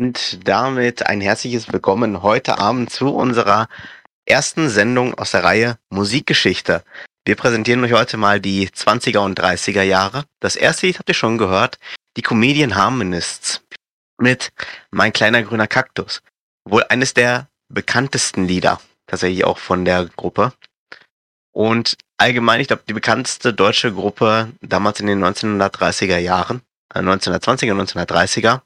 Und damit ein herzliches Willkommen heute Abend zu unserer ersten Sendung aus der Reihe Musikgeschichte. Wir präsentieren euch heute mal die 20er und 30er Jahre. Das erste Lied habt ihr schon gehört, die Comedian Harmonists mit Mein kleiner grüner Kaktus. Wohl eines der bekanntesten Lieder, tatsächlich auch von der Gruppe. Und allgemein, ich glaube, die bekannteste deutsche Gruppe damals in den 1930er Jahren, 1920er, äh, 1930er.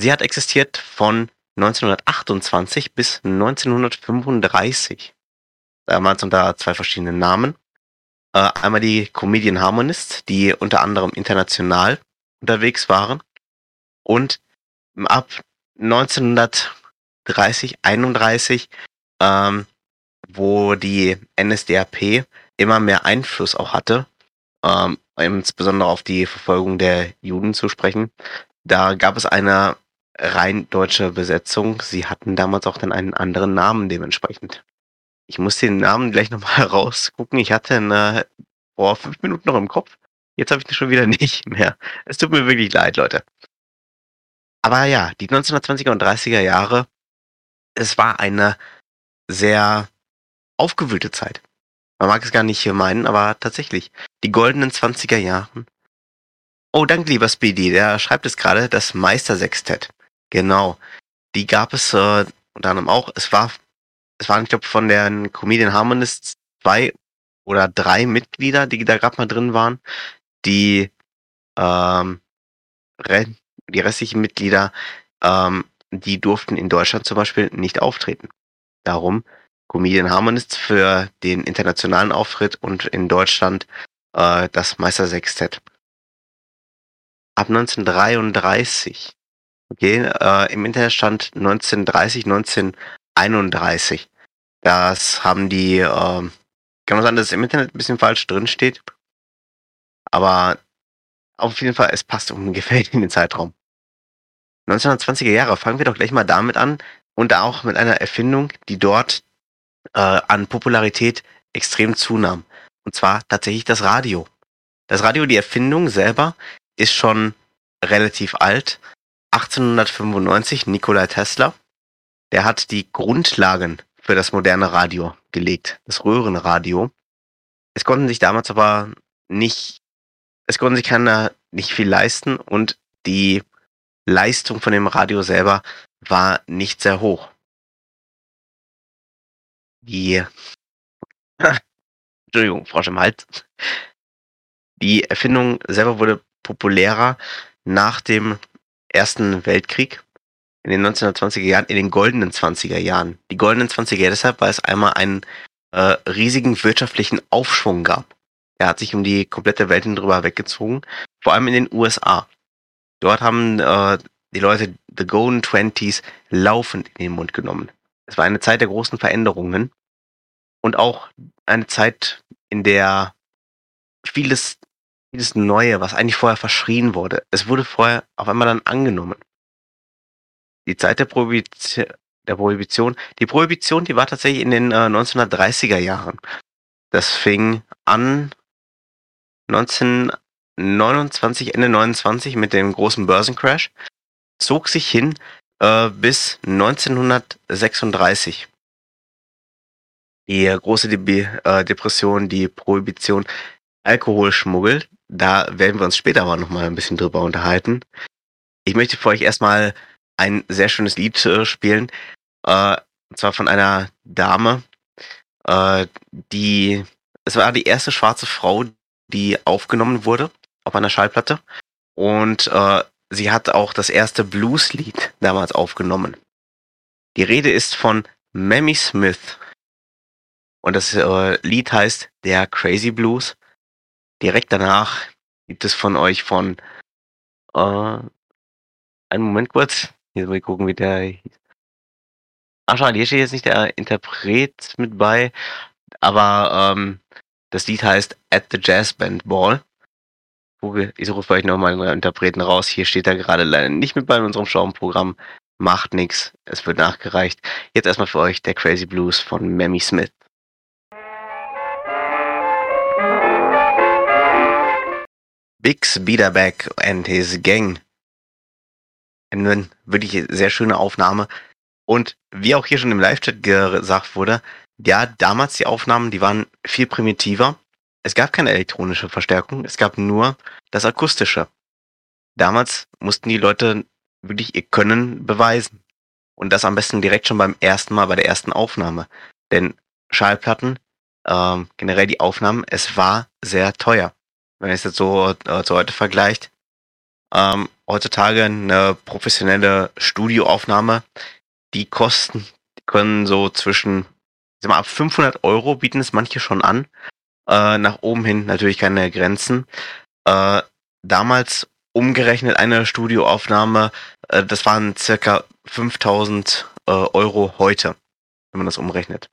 Sie hat existiert von 1928 bis 1935. Damals unter zwei verschiedenen Namen. Äh, einmal die Comedian Harmonists, die unter anderem international unterwegs waren. Und ab 1930, 31, ähm, wo die NSDAP immer mehr Einfluss auch hatte, ähm, insbesondere auf die Verfolgung der Juden zu sprechen. Da gab es eine rein deutsche Besetzung. Sie hatten damals auch dann einen anderen Namen dementsprechend. Ich muss den Namen gleich nochmal rausgucken. Ich hatte äh, vor fünf Minuten noch im Kopf. Jetzt habe ich den schon wieder nicht mehr. Es tut mir wirklich leid, Leute. Aber ja, die 1920er und 30er Jahre, es war eine sehr aufgewühlte Zeit. Man mag es gar nicht hier meinen, aber tatsächlich. Die goldenen 20er Jahren. Oh, danke, lieber Speedy. Der schreibt es gerade, das Meistersextett. Genau. Die gab es äh, unter anderem auch. Es war, es waren, ich glaube, von den Comedian Harmonists zwei oder drei Mitglieder, die da gerade mal drin waren. Die, ähm, die restlichen Mitglieder, ähm, die durften in Deutschland zum Beispiel nicht auftreten. Darum Comedian Harmonists für den internationalen Auftritt und in Deutschland äh, das Meistersextett. Ab 1933, okay, äh, im Internet stand 1930, 1931. Das haben die, äh, kann man sagen, dass es im Internet ein bisschen falsch drin steht. Aber auf jeden Fall, es passt ungefähr in den Zeitraum. 1920er Jahre, fangen wir doch gleich mal damit an und auch mit einer Erfindung, die dort äh, an Popularität extrem zunahm. Und zwar tatsächlich das Radio. Das Radio, die Erfindung selber, ist schon relativ alt. 1895 Nikola Tesla, der hat die Grundlagen für das moderne Radio gelegt, das Röhrenradio. Es konnten sich damals aber nicht, es konnten sich keiner nicht viel leisten und die Leistung von dem Radio selber war nicht sehr hoch. Die Entschuldigung, Frosch im Hals. Die Erfindung selber wurde populärer nach dem Ersten Weltkrieg in den 1920er Jahren, in den goldenen 20er Jahren. Die goldenen 20er Jahre deshalb, weil es einmal einen äh, riesigen wirtschaftlichen Aufschwung gab. Er hat sich um die komplette Welt drüber weggezogen, vor allem in den USA. Dort haben äh, die Leute The Golden Twenties laufend in den Mund genommen. Es war eine Zeit der großen Veränderungen und auch eine Zeit, in der vieles, vieles Neue, was eigentlich vorher verschrien wurde, es wurde vorher auf einmal dann angenommen. Die Zeit der Prohibition, der Prohibition, die Prohibition, die war tatsächlich in den äh, 1930er Jahren. Das fing an 1929, Ende 29 mit dem großen Börsencrash, zog sich hin äh, bis 1936 die große De äh, Depression, die Prohibition, Alkoholschmuggel. Da werden wir uns später aber nochmal ein bisschen drüber unterhalten. Ich möchte für euch erstmal ein sehr schönes Lied äh, spielen. Äh, und zwar von einer Dame, äh, die, es war die erste schwarze Frau, die aufgenommen wurde auf einer Schallplatte. Und äh, sie hat auch das erste Blueslied damals aufgenommen. Die Rede ist von Mammy Smith. Und das äh, Lied heißt Der Crazy Blues. Direkt danach gibt es von euch von äh, einen Moment kurz. Hier mal gucken, wie der hieß. Ach schade, hier steht jetzt nicht der Interpret mit bei, aber ähm, das Lied heißt At the Jazz Band Ball. Ich suche für euch nochmal einen Interpreten raus. Hier steht er gerade leider nicht mit bei in unserem Schaumprogramm. Macht nix, es wird nachgereicht. Jetzt erstmal für euch der Crazy Blues von Mammy Smith. Bix Biederbeck and his gang eine wirklich sehr schöne Aufnahme. Und wie auch hier schon im Live-Chat gesagt wurde, ja, damals die Aufnahmen, die waren viel primitiver. Es gab keine elektronische Verstärkung, es gab nur das Akustische. Damals mussten die Leute wirklich ihr Können beweisen. Und das am besten direkt schon beim ersten Mal, bei der ersten Aufnahme. Denn Schallplatten, ähm, generell die Aufnahmen, es war sehr teuer. Wenn es jetzt so äh, zu heute vergleicht, ähm, heutzutage eine professionelle Studioaufnahme, die Kosten können so zwischen, sag mal, ab 500 Euro bieten es manche schon an. Äh, nach oben hin natürlich keine Grenzen. Äh, damals umgerechnet eine Studioaufnahme, äh, das waren circa 5000 äh, Euro heute, wenn man das umrechnet.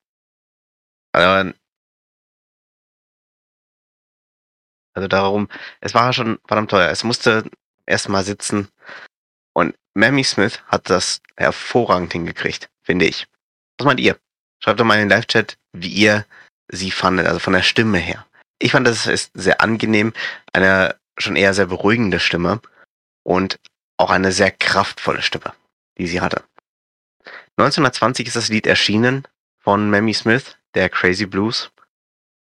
Also, darum, es war schon verdammt teuer. Es musste erstmal sitzen. Und Mammy Smith hat das hervorragend hingekriegt, finde ich. Was meint ihr? Schreibt doch mal in den Live-Chat, wie ihr sie fandet, also von der Stimme her. Ich fand, das ist sehr angenehm, eine schon eher sehr beruhigende Stimme und auch eine sehr kraftvolle Stimme, die sie hatte. 1920 ist das Lied erschienen von Mammy Smith, der Crazy Blues.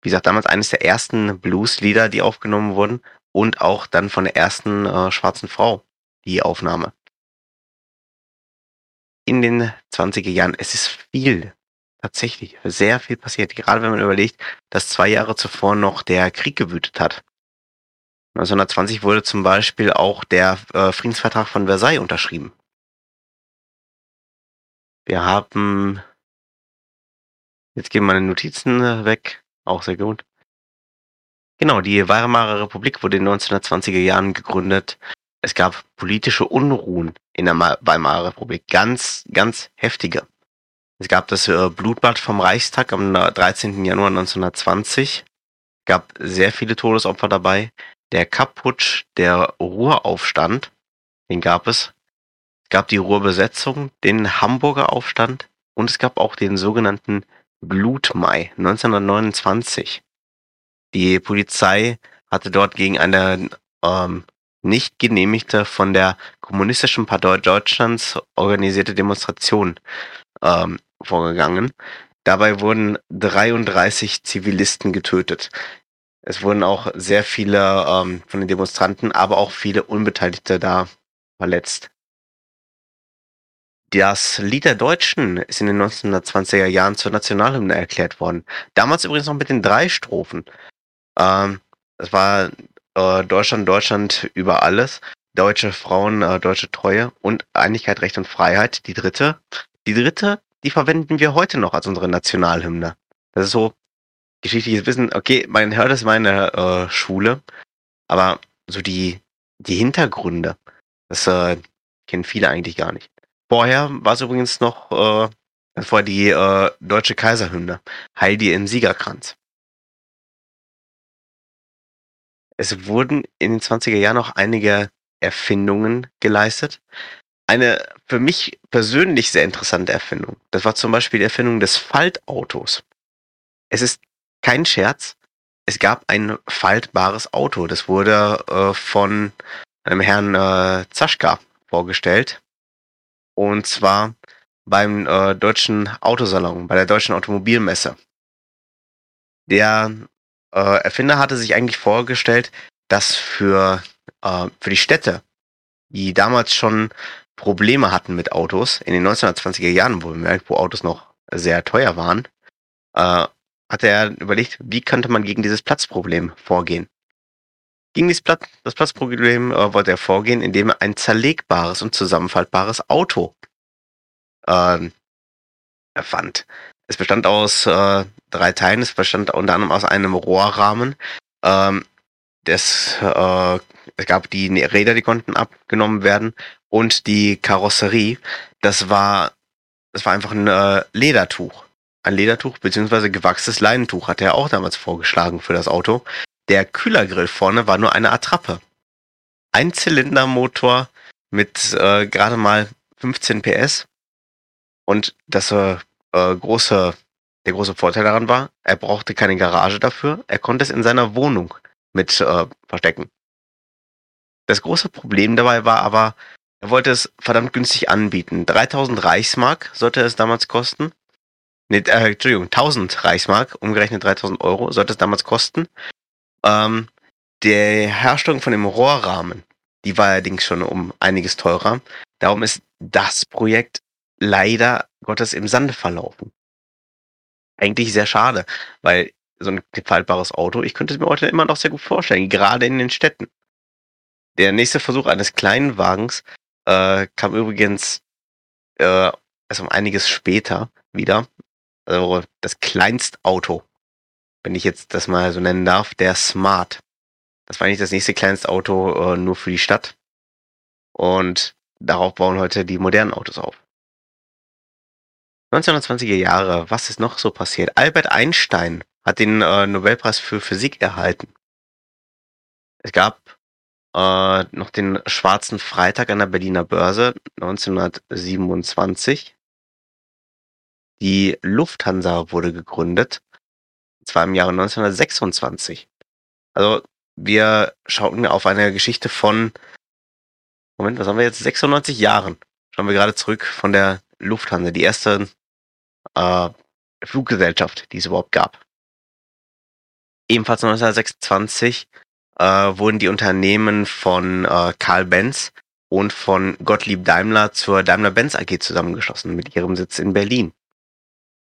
Wie gesagt, damals eines der ersten Blues-Lieder, die aufgenommen wurden und auch dann von der ersten äh, schwarzen Frau die Aufnahme. In den 20er Jahren, es ist viel, tatsächlich, sehr viel passiert. Gerade wenn man überlegt, dass zwei Jahre zuvor noch der Krieg gewütet hat. 1920 wurde zum Beispiel auch der äh, Friedensvertrag von Versailles unterschrieben. Wir haben, jetzt gehen meine Notizen äh, weg, auch sehr gut. Genau, die Weimarer Republik wurde in den 1920er Jahren gegründet. Es gab politische Unruhen in der Weimarer Republik, ganz, ganz heftige. Es gab das äh, Blutbad vom Reichstag am 13. Januar 1920. Es gab sehr viele Todesopfer dabei. Der Kapputsch, der Ruhraufstand, den gab es. Es gab die Ruhrbesetzung, den Hamburger Aufstand und es gab auch den sogenannten Blutmai 1929. Die Polizei hatte dort gegen eine ähm, nicht genehmigte von der Kommunistischen Partei Deutschlands organisierte Demonstration ähm, vorgegangen. Dabei wurden 33 Zivilisten getötet. Es wurden auch sehr viele ähm, von den Demonstranten, aber auch viele Unbeteiligte da verletzt. Das Lied der Deutschen ist in den 1920er Jahren zur Nationalhymne erklärt worden. Damals übrigens noch mit den drei Strophen. Ähm, es war äh, Deutschland, Deutschland über alles. Deutsche Frauen, äh, deutsche Treue und Einigkeit, Recht und Freiheit. Die dritte. Die dritte, die verwenden wir heute noch als unsere Nationalhymne. Das ist so geschichtliches Wissen. Okay, man hört es in meiner äh, Schule, aber so die, die Hintergründe, das äh, kennen viele eigentlich gar nicht. Vorher war es übrigens noch, äh, das die äh, deutsche Kaiserhymne. Heil dir im Siegerkranz. Es wurden in den 20er Jahren auch einige Erfindungen geleistet. Eine für mich persönlich sehr interessante Erfindung. Das war zum Beispiel die Erfindung des Faltautos. Es ist kein Scherz. Es gab ein faltbares Auto. Das wurde äh, von einem Herrn äh, Zaschka vorgestellt. Und zwar beim äh, deutschen Autosalon, bei der deutschen Automobilmesse. Der äh, Erfinder hatte sich eigentlich vorgestellt, dass für, äh, für die Städte, die damals schon Probleme hatten mit Autos, in den 1920er Jahren, wo, bemerkt, wo Autos noch sehr teuer waren, äh, hat er überlegt, wie könnte man gegen dieses Platzproblem vorgehen. Gegen dieses Platz, das Platzproblem äh, wollte er vorgehen, indem er ein zerlegbares und zusammenfaltbares Auto äh, erfand. Es bestand aus äh, drei Teilen. Es bestand unter anderem aus einem Rohrrahmen. Ähm, das, äh, es gab die Räder, die konnten abgenommen werden und die Karosserie. Das war, das war einfach ein äh, Ledertuch. Ein Ledertuch beziehungsweise gewachstes Leinentuch hat er auch damals vorgeschlagen für das Auto. Der Kühlergrill vorne war nur eine Attrappe. Ein Zylindermotor mit äh, gerade mal 15 PS und das äh, äh, große, der große Vorteil daran war, er brauchte keine Garage dafür, er konnte es in seiner Wohnung mit äh, verstecken. Das große Problem dabei war aber, er wollte es verdammt günstig anbieten. 3000 Reichsmark sollte es damals kosten. Nee, äh, Entschuldigung, 1000 Reichsmark, umgerechnet 3000 Euro, sollte es damals kosten. Ähm, die Herstellung von dem Rohrrahmen, die war allerdings schon um einiges teurer. Darum ist das Projekt leider Gottes im Sande verlaufen. Eigentlich sehr schade, weil so ein faltbares Auto, ich könnte es mir heute immer noch sehr gut vorstellen, gerade in den Städten. Der nächste Versuch eines kleinen Wagens äh, kam übrigens äh, erst um einiges später wieder. Also das Kleinstauto, wenn ich jetzt das mal so nennen darf, der Smart. Das war nicht das nächste Kleinstauto äh, nur für die Stadt. Und darauf bauen heute die modernen Autos auf. 1920er Jahre, was ist noch so passiert? Albert Einstein hat den äh, Nobelpreis für Physik erhalten. Es gab äh, noch den Schwarzen Freitag an der Berliner Börse 1927. Die Lufthansa wurde gegründet, zwar im Jahre 1926. Also wir schauten auf eine Geschichte von, Moment, was haben wir jetzt? 96 Jahren. Schauen wir gerade zurück von der Lufthansa, die erste äh, Fluggesellschaft, die es überhaupt gab. Ebenfalls 1926 äh, wurden die Unternehmen von äh, Karl Benz und von Gottlieb Daimler zur Daimler-Benz AG zusammengeschlossen mit ihrem Sitz in Berlin.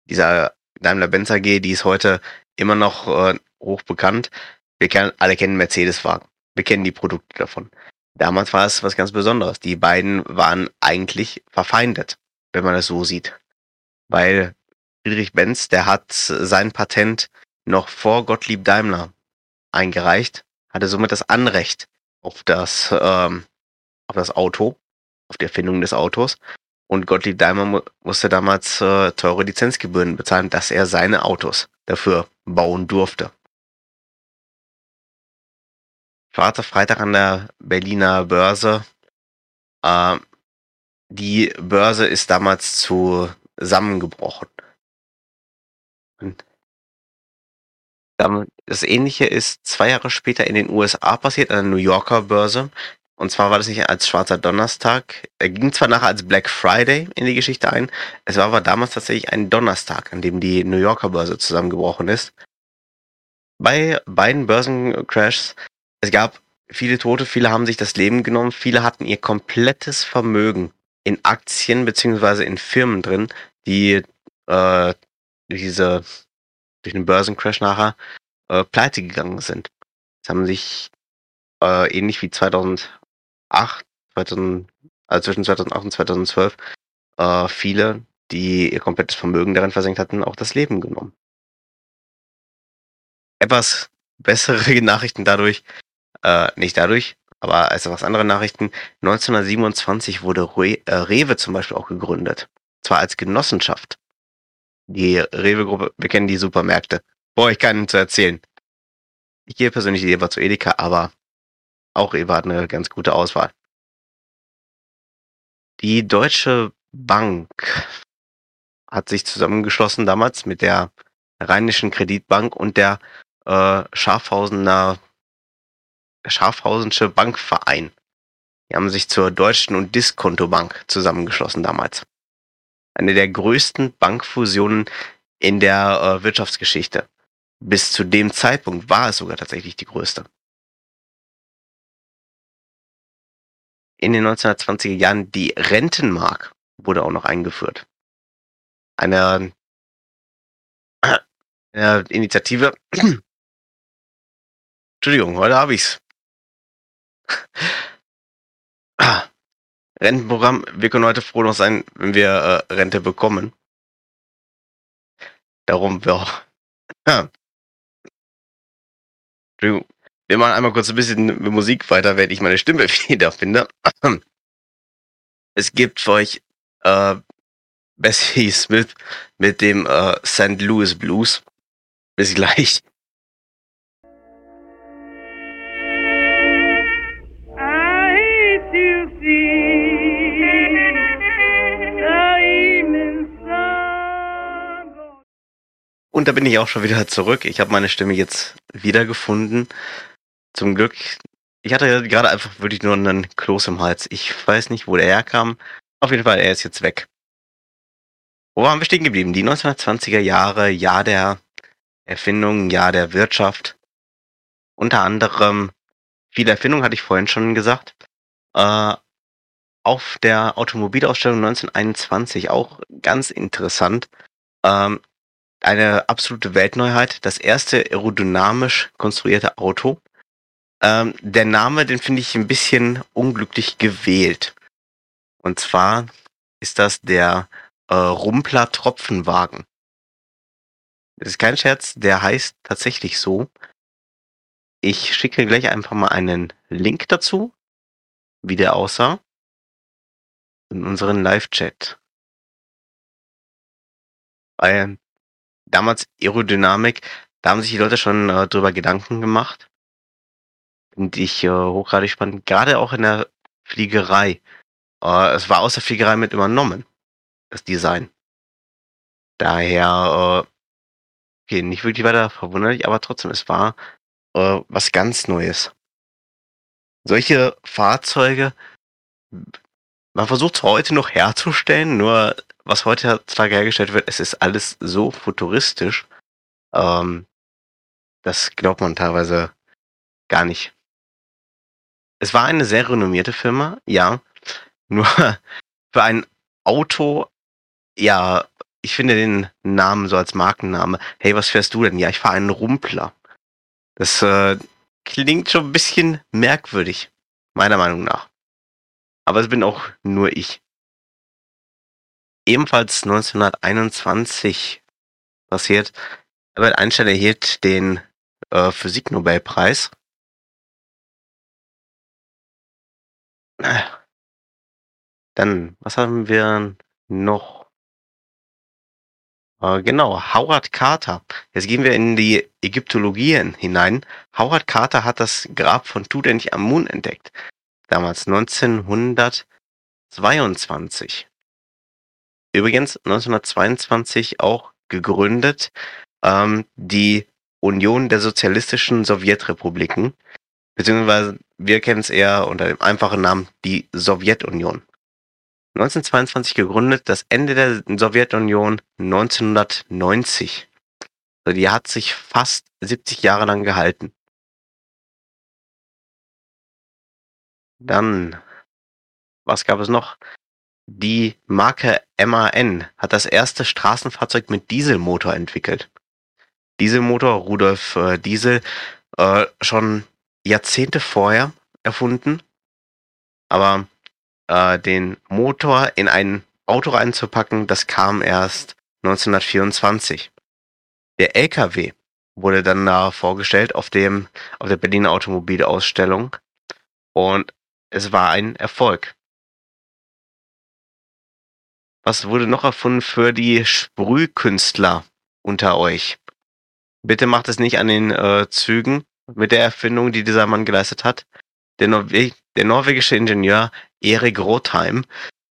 Dieser Daimler-Benz AG, die ist heute immer noch äh, hoch bekannt. Wir kennen, alle kennen Mercedes-Wagen. Wir kennen die Produkte davon. Damals war es was ganz Besonderes. Die beiden waren eigentlich verfeindet, wenn man es so sieht. Weil Friedrich Benz, der hat sein Patent noch vor Gottlieb Daimler eingereicht, hatte somit das Anrecht auf das, ähm, auf das Auto, auf die Erfindung des Autos. Und Gottlieb Daimler mu musste damals äh, teure Lizenzgebühren bezahlen, dass er seine Autos dafür bauen durfte. Schwarzer Freitag an der Berliner Börse. Äh, die Börse ist damals zusammengebrochen. Und das ähnliche ist zwei Jahre später in den USA passiert, an der New Yorker Börse. Und zwar war das nicht als schwarzer Donnerstag. Er ging zwar nachher als Black Friday in die Geschichte ein, es war aber damals tatsächlich ein Donnerstag, an dem die New Yorker Börse zusammengebrochen ist. Bei beiden Börsencrashs, es gab viele Tote, viele haben sich das Leben genommen, viele hatten ihr komplettes Vermögen in Aktien beziehungsweise in Firmen drin, die äh, diese durch den Börsencrash nachher äh, pleite gegangen sind. Es haben sich äh, ähnlich wie 2008, 2000, also zwischen 2008 und 2012 äh, viele, die ihr komplettes Vermögen darin versenkt hatten, auch das Leben genommen. Etwas bessere Nachrichten dadurch, äh, nicht dadurch, aber als etwas andere Nachrichten. 1927 wurde Re äh, Rewe zum Beispiel auch gegründet. Zwar als Genossenschaft. Die Rewe-Gruppe, wir kennen die Supermärkte. Boah, ich kann Ihnen zu erzählen. Ich gehe persönlich lieber zu Edeka, aber auch hat eine ganz gute Auswahl. Die Deutsche Bank hat sich zusammengeschlossen damals mit der Rheinischen Kreditbank und der äh, Schafhausener Schafhausensche Bankverein. Die haben sich zur Deutschen und Diskontobank zusammengeschlossen damals eine der größten Bankfusionen in der äh, Wirtschaftsgeschichte. Bis zu dem Zeitpunkt war es sogar tatsächlich die größte. In den 1920er Jahren die Rentenmark wurde auch noch eingeführt. Eine, eine Initiative. Entschuldigung, heute habe ich's. Rentenprogramm. Wir können heute froh noch sein, wenn wir äh, Rente bekommen. Darum, wir ja. Wir machen einmal kurz ein bisschen mit Musik weiter, wenn ich meine Stimme wieder finde. Es gibt für euch äh, Bessie Smith mit dem äh, St. Louis Blues. Bis gleich. Und da bin ich auch schon wieder zurück. Ich habe meine Stimme jetzt wiedergefunden. Zum Glück, Ich hatte gerade einfach wirklich nur einen Kloß im Hals. Ich weiß nicht, wo der herkam. Auf jeden Fall, er ist jetzt weg. Wo waren wir stehen geblieben? Die 1920er Jahre, Jahr der Erfindung, Jahr der Wirtschaft. Unter anderem viele Erfindungen, hatte ich vorhin schon gesagt. Äh, auf der Automobilausstellung 1921 auch ganz interessant. Ähm, eine absolute Weltneuheit. Das erste aerodynamisch konstruierte Auto. Ähm, der Name, den finde ich ein bisschen unglücklich gewählt. Und zwar ist das der äh, Rumpler Tropfenwagen. Das ist kein Scherz, der heißt tatsächlich so. Ich schicke gleich einfach mal einen Link dazu, wie der aussah, in unseren Live-Chat. Weil damals Aerodynamik, da haben sich die Leute schon äh, drüber Gedanken gemacht. Finde ich äh, hochgradig spannend, gerade auch in der Fliegerei. Äh, es war aus der Fliegerei mit übernommen, das Design. Daher, äh, okay, nicht wirklich weiter verwunderlich, aber trotzdem, es war äh, was ganz Neues. Solche Fahrzeuge, man versucht es heute noch herzustellen, nur was heutzutage hergestellt wird, es ist alles so futuristisch, ähm, das glaubt man teilweise gar nicht. Es war eine sehr renommierte Firma, ja. Nur für ein Auto, ja, ich finde den Namen so als Markenname. Hey, was fährst du denn? Ja, ich fahre einen Rumpler. Das äh, klingt schon ein bisschen merkwürdig, meiner Meinung nach. Aber es bin auch nur ich ebenfalls 1921 passiert. Albert Einstein erhielt den äh, Physiknobelpreis. Dann, was haben wir noch? Äh, genau, Howard Carter. Jetzt gehen wir in die Ägyptologien hinein. Howard Carter hat das Grab von Tutanchamun entdeckt. Damals 1922. Übrigens 1922 auch gegründet, ähm, die Union der sozialistischen Sowjetrepubliken, beziehungsweise wir kennen es eher unter dem einfachen Namen die Sowjetunion. 1922 gegründet, das Ende der Sowjetunion 1990. Also die hat sich fast 70 Jahre lang gehalten. Dann, was gab es noch? Die Marke MAN hat das erste Straßenfahrzeug mit Dieselmotor entwickelt. Dieselmotor Rudolf äh, Diesel äh, schon Jahrzehnte vorher erfunden, aber äh, den Motor in ein Auto reinzupacken, das kam erst 1924. Der LKW wurde dann da vorgestellt auf dem auf der Berliner Automobilausstellung und es war ein Erfolg. Was wurde noch erfunden für die Sprühkünstler unter euch? Bitte macht es nicht an den äh, Zügen mit der Erfindung, die dieser Mann geleistet hat. Der, Norwe der norwegische Ingenieur Erik Rotheim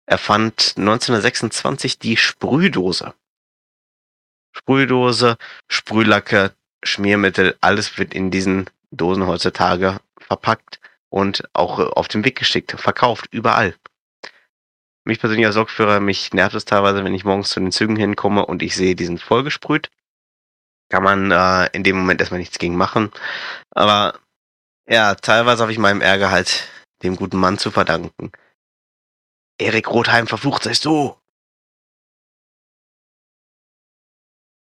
erfand 1926 die Sprühdose. Sprühdose, Sprühlacke, Schmiermittel, alles wird in diesen Dosen heutzutage verpackt und auch auf den Weg geschickt, verkauft, überall mich persönlich als Lokführer, mich nervt es teilweise, wenn ich morgens zu den Zügen hinkomme und ich sehe, die sind vollgesprüht. Kann man äh, in dem Moment erstmal nichts gegen machen. Aber ja, teilweise habe ich meinem Ärger halt dem guten Mann zu verdanken. Erik Rotheim verflucht seist du!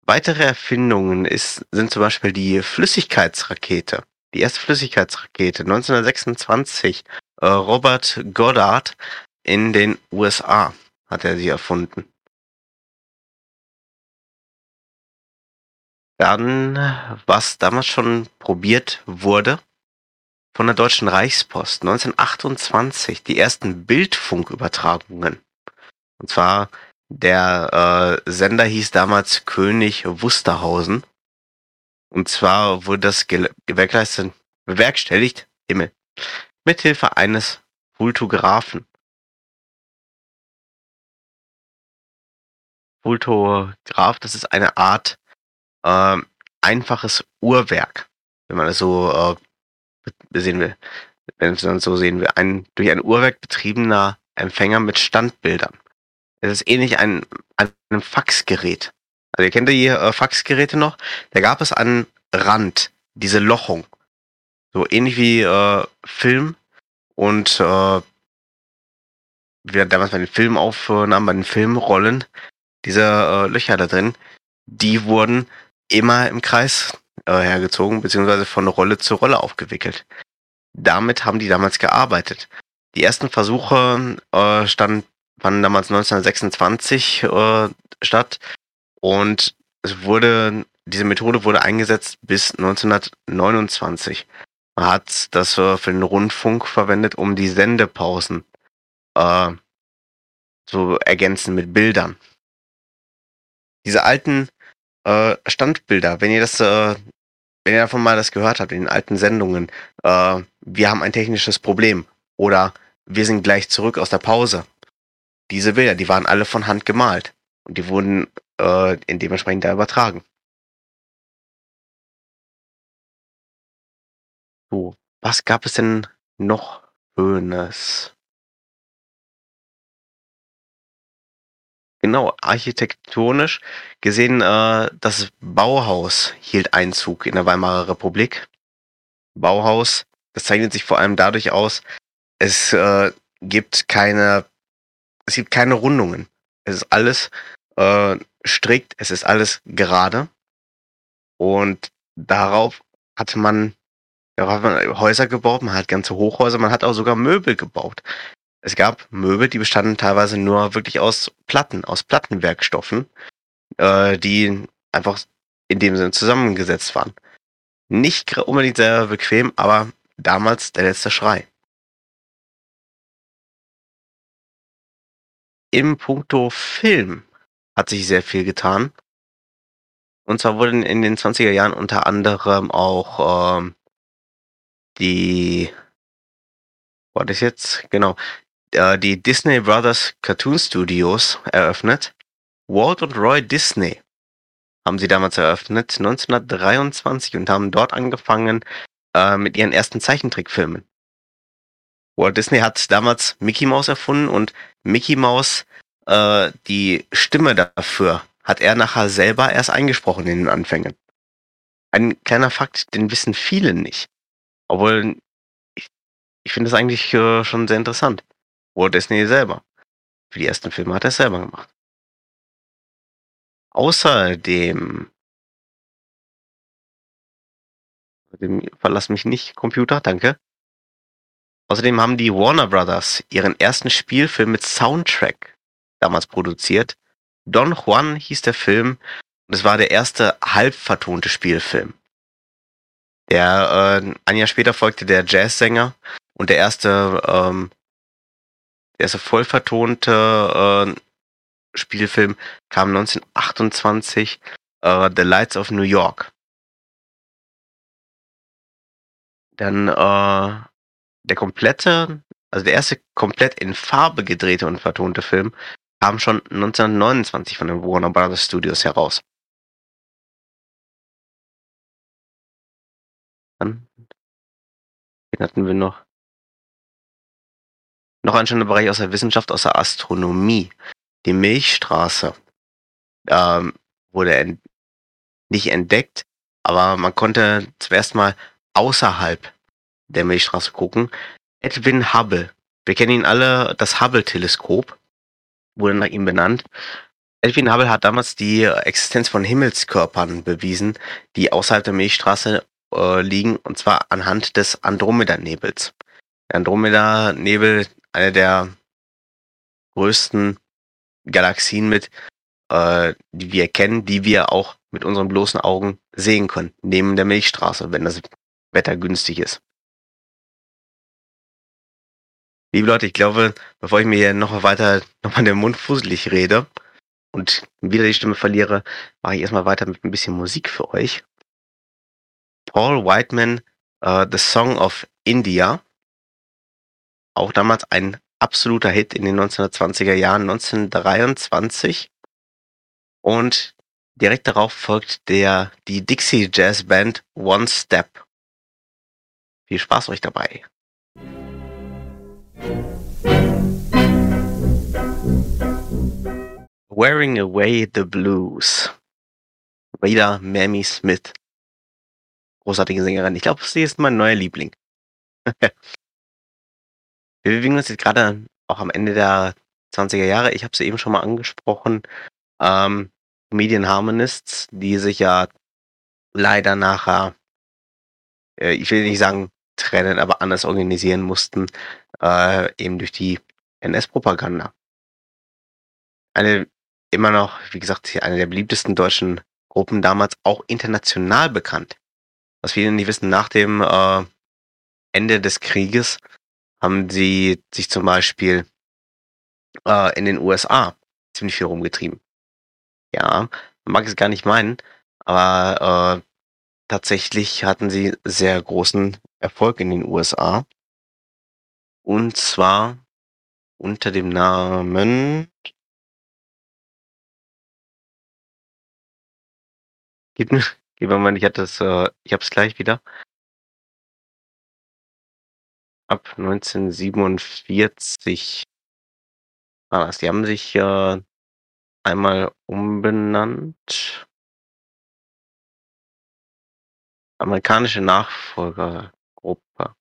Weitere Erfindungen ist, sind zum Beispiel die Flüssigkeitsrakete. Die erste Flüssigkeitsrakete 1926. Äh, Robert Goddard in den USA hat er sie erfunden. Dann, was damals schon probiert wurde, von der Deutschen Reichspost 1928 die ersten Bildfunkübertragungen. Und zwar der äh, Sender hieß damals König Wusterhausen. Und zwar wurde das gewährleistet, bewerkstelligt, Himmel, mithilfe eines Pultographen. Pultograph, das ist eine Art äh, einfaches Uhrwerk, wenn man das so äh, sehen will. wenn es dann so sehen, ein durch ein Uhrwerk betriebener Empfänger mit Standbildern. Es ist ähnlich ein, einem Faxgerät. Also ihr kennt die äh, Faxgeräte noch? Da gab es an Rand diese Lochung. So ähnlich wie äh, Film und äh, wir damals bei den Filmaufnahmen, bei den Filmrollen, diese äh, Löcher da drin, die wurden immer im Kreis äh, hergezogen, beziehungsweise von Rolle zu Rolle aufgewickelt. Damit haben die damals gearbeitet. Die ersten Versuche äh, standen, fanden damals 1926 äh, statt und es wurde, diese Methode wurde eingesetzt bis 1929. Man hat das äh, für den Rundfunk verwendet, um die Sendepausen äh, zu ergänzen mit Bildern. Diese alten äh, Standbilder, wenn ihr das, äh, wenn ihr davon mal das gehört habt, in den alten Sendungen, äh, wir haben ein technisches Problem oder wir sind gleich zurück aus der Pause. Diese Bilder, die waren alle von Hand gemalt und die wurden äh, dementsprechend da übertragen. So, was gab es denn noch Schönes? Genau, architektonisch gesehen, äh, das Bauhaus hielt Einzug in der Weimarer Republik. Bauhaus, das zeichnet sich vor allem dadurch aus, es äh, gibt keine, es gibt keine Rundungen. Es ist alles äh, strikt, es ist alles gerade. Und darauf hatte man, darauf hat man Häuser gebaut, man hat ganze Hochhäuser, man hat auch sogar Möbel gebaut. Es gab Möbel, die bestanden teilweise nur wirklich aus Platten, aus Plattenwerkstoffen, äh, die einfach in dem Sinne zusammengesetzt waren. Nicht unbedingt sehr bequem, aber damals der letzte Schrei. Im Punkto Film hat sich sehr viel getan. Und zwar wurden in den 20er Jahren unter anderem auch ähm, die, was ist jetzt? Genau, äh, die Disney Brothers Cartoon Studios eröffnet. Walt und Roy Disney haben sie damals eröffnet, 1923, und haben dort angefangen äh, mit ihren ersten Zeichentrickfilmen. Walt Disney hat damals Mickey Mouse erfunden und Mickey Mouse äh, die Stimme dafür hat er nachher selber erst eingesprochen in den Anfängen. Ein kleiner Fakt, den wissen viele nicht. Obwohl, ich, ich finde es eigentlich äh, schon sehr interessant. Walt Disney selber. Für die ersten Filme hat er es selber gemacht. Außerdem, außerdem verlass mich nicht, Computer, danke. Außerdem haben die Warner Brothers ihren ersten Spielfilm mit Soundtrack damals produziert. Don Juan hieß der Film und es war der erste halb vertonte Spielfilm. Der äh, ein Jahr später folgte der Jazzsänger und der erste ähm, der erste voll vertonte äh, Spielfilm kam 1928, äh, The Lights of New York. Dann äh, der komplette, also der erste komplett in Farbe gedrehte und vertonte Film kam schon 1929 von den Warner Brothers Studios heraus. Dann wen hatten wir noch? Noch ein schöner Bereich aus der Wissenschaft, aus der Astronomie. Die Milchstraße ähm, wurde ent nicht entdeckt, aber man konnte zuerst mal außerhalb der Milchstraße gucken. Edwin Hubble. Wir kennen ihn alle, das Hubble-Teleskop wurde nach ihm benannt. Edwin Hubble hat damals die Existenz von Himmelskörpern bewiesen, die außerhalb der Milchstraße äh, liegen, und zwar anhand des Andromeda-Nebels. Der Andromeda-Nebel eine der größten Galaxien mit, äh, die wir kennen, die wir auch mit unseren bloßen Augen sehen können, neben der Milchstraße, wenn das Wetter günstig ist. Liebe Leute, ich glaube, bevor ich mir hier noch weiter nochmal den Mund fusselig rede und wieder die Stimme verliere, mache ich erstmal weiter mit ein bisschen Musik für euch. Paul Whiteman, uh, The Song of India, auch damals ein absoluter Hit in den 1920er Jahren, 1923. Und direkt darauf folgt der, die Dixie Jazz Band One Step. Viel Spaß euch dabei. Wearing Away the Blues. Wieder Mammy Smith. Großartige Sängerin. Ich glaube, sie ist mein neuer Liebling. Wir bewegen uns jetzt gerade auch am Ende der 20er Jahre. Ich habe sie eben schon mal angesprochen. Ähm, Comedian Harmonists, die sich ja leider nachher, äh, ich will nicht sagen trennen, aber anders organisieren mussten, äh, eben durch die NS-Propaganda. Eine immer noch, wie gesagt, eine der beliebtesten deutschen Gruppen damals auch international bekannt. Was viele nicht wissen, nach dem äh, Ende des Krieges haben sie sich zum Beispiel äh, in den USA ziemlich viel rumgetrieben. Ja, man mag es gar nicht meinen, aber äh, tatsächlich hatten sie sehr großen Erfolg in den USA. Und zwar unter dem Namen. Gib mir, gib mir mal, ich hatte es, äh, ich hab's gleich wieder. Ab 1947 war das. Die haben sich äh, einmal umbenannt. Amerikanische Nachfolgergruppe.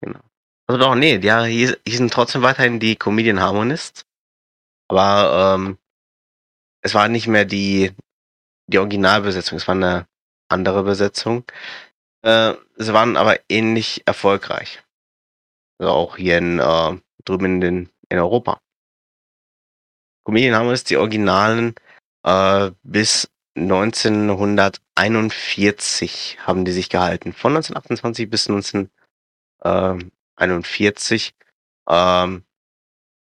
Genau. Also doch, nee, die hieß, hießen trotzdem weiterhin die Comedian Harmonists. Aber ähm, es war nicht mehr die, die Originalbesetzung, es war eine andere Besetzung. Äh, sie waren aber ähnlich erfolgreich. Also auch hier in, äh, drüben in, den, in Europa. Comedian Harmonists, die Originalen, äh, bis 1941 haben die sich gehalten. Von 1928 bis 1941. Ähm,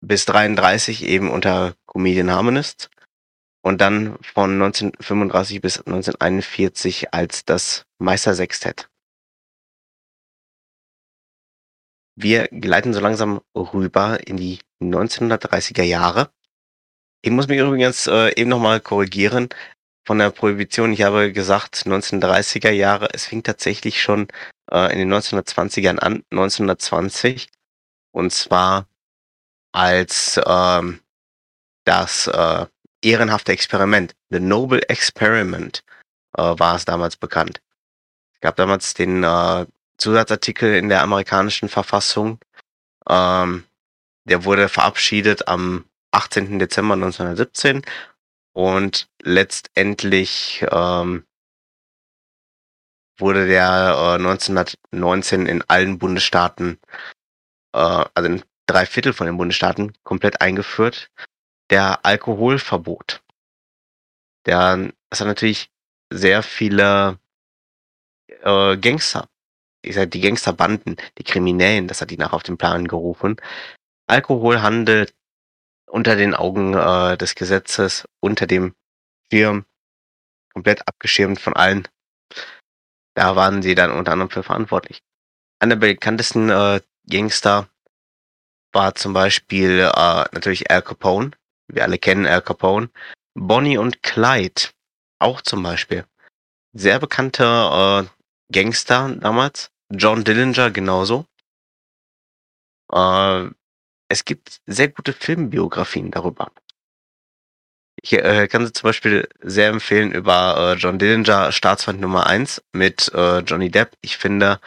bis 33 eben unter Comedian Harmonist. Und dann von 1935 bis 1941 als das Meistersextett. Wir gleiten so langsam rüber in die 1930er Jahre. Ich muss mich übrigens äh, eben nochmal korrigieren von der Prohibition. Ich habe gesagt 1930er Jahre. Es fing tatsächlich schon äh, in den 1920ern an, 1920. Und zwar als ähm, das äh, ehrenhafte Experiment, The Noble Experiment, äh, war es damals bekannt. Es gab damals den äh, Zusatzartikel in der amerikanischen Verfassung. Ähm, der wurde verabschiedet am 18. Dezember 1917 und letztendlich ähm, wurde der äh, 1919 in allen Bundesstaaten, äh, also in drei Viertel von den Bundesstaaten, komplett eingeführt. Der Alkoholverbot. Der, das hat natürlich sehr viele äh, Gangster, ich sag, die Gangsterbanden, die Kriminellen, das hat die nach auf den Plan gerufen. Alkoholhandel unter den Augen äh, des Gesetzes, unter dem Schirm, komplett abgeschirmt von allen. Da waren sie dann unter anderem für verantwortlich. Einer der bekanntesten äh, Gangster war zum Beispiel äh, natürlich Al Capone. Wir alle kennen Al Capone. Bonnie und Clyde auch zum Beispiel. Sehr bekannte äh, Gangster damals. John Dillinger genauso. Äh, es gibt sehr gute Filmbiografien darüber. Ich äh, kann sie zum Beispiel sehr empfehlen über äh, John Dillinger, Staatsfeind Nummer 1 mit äh, Johnny Depp. Ich finde,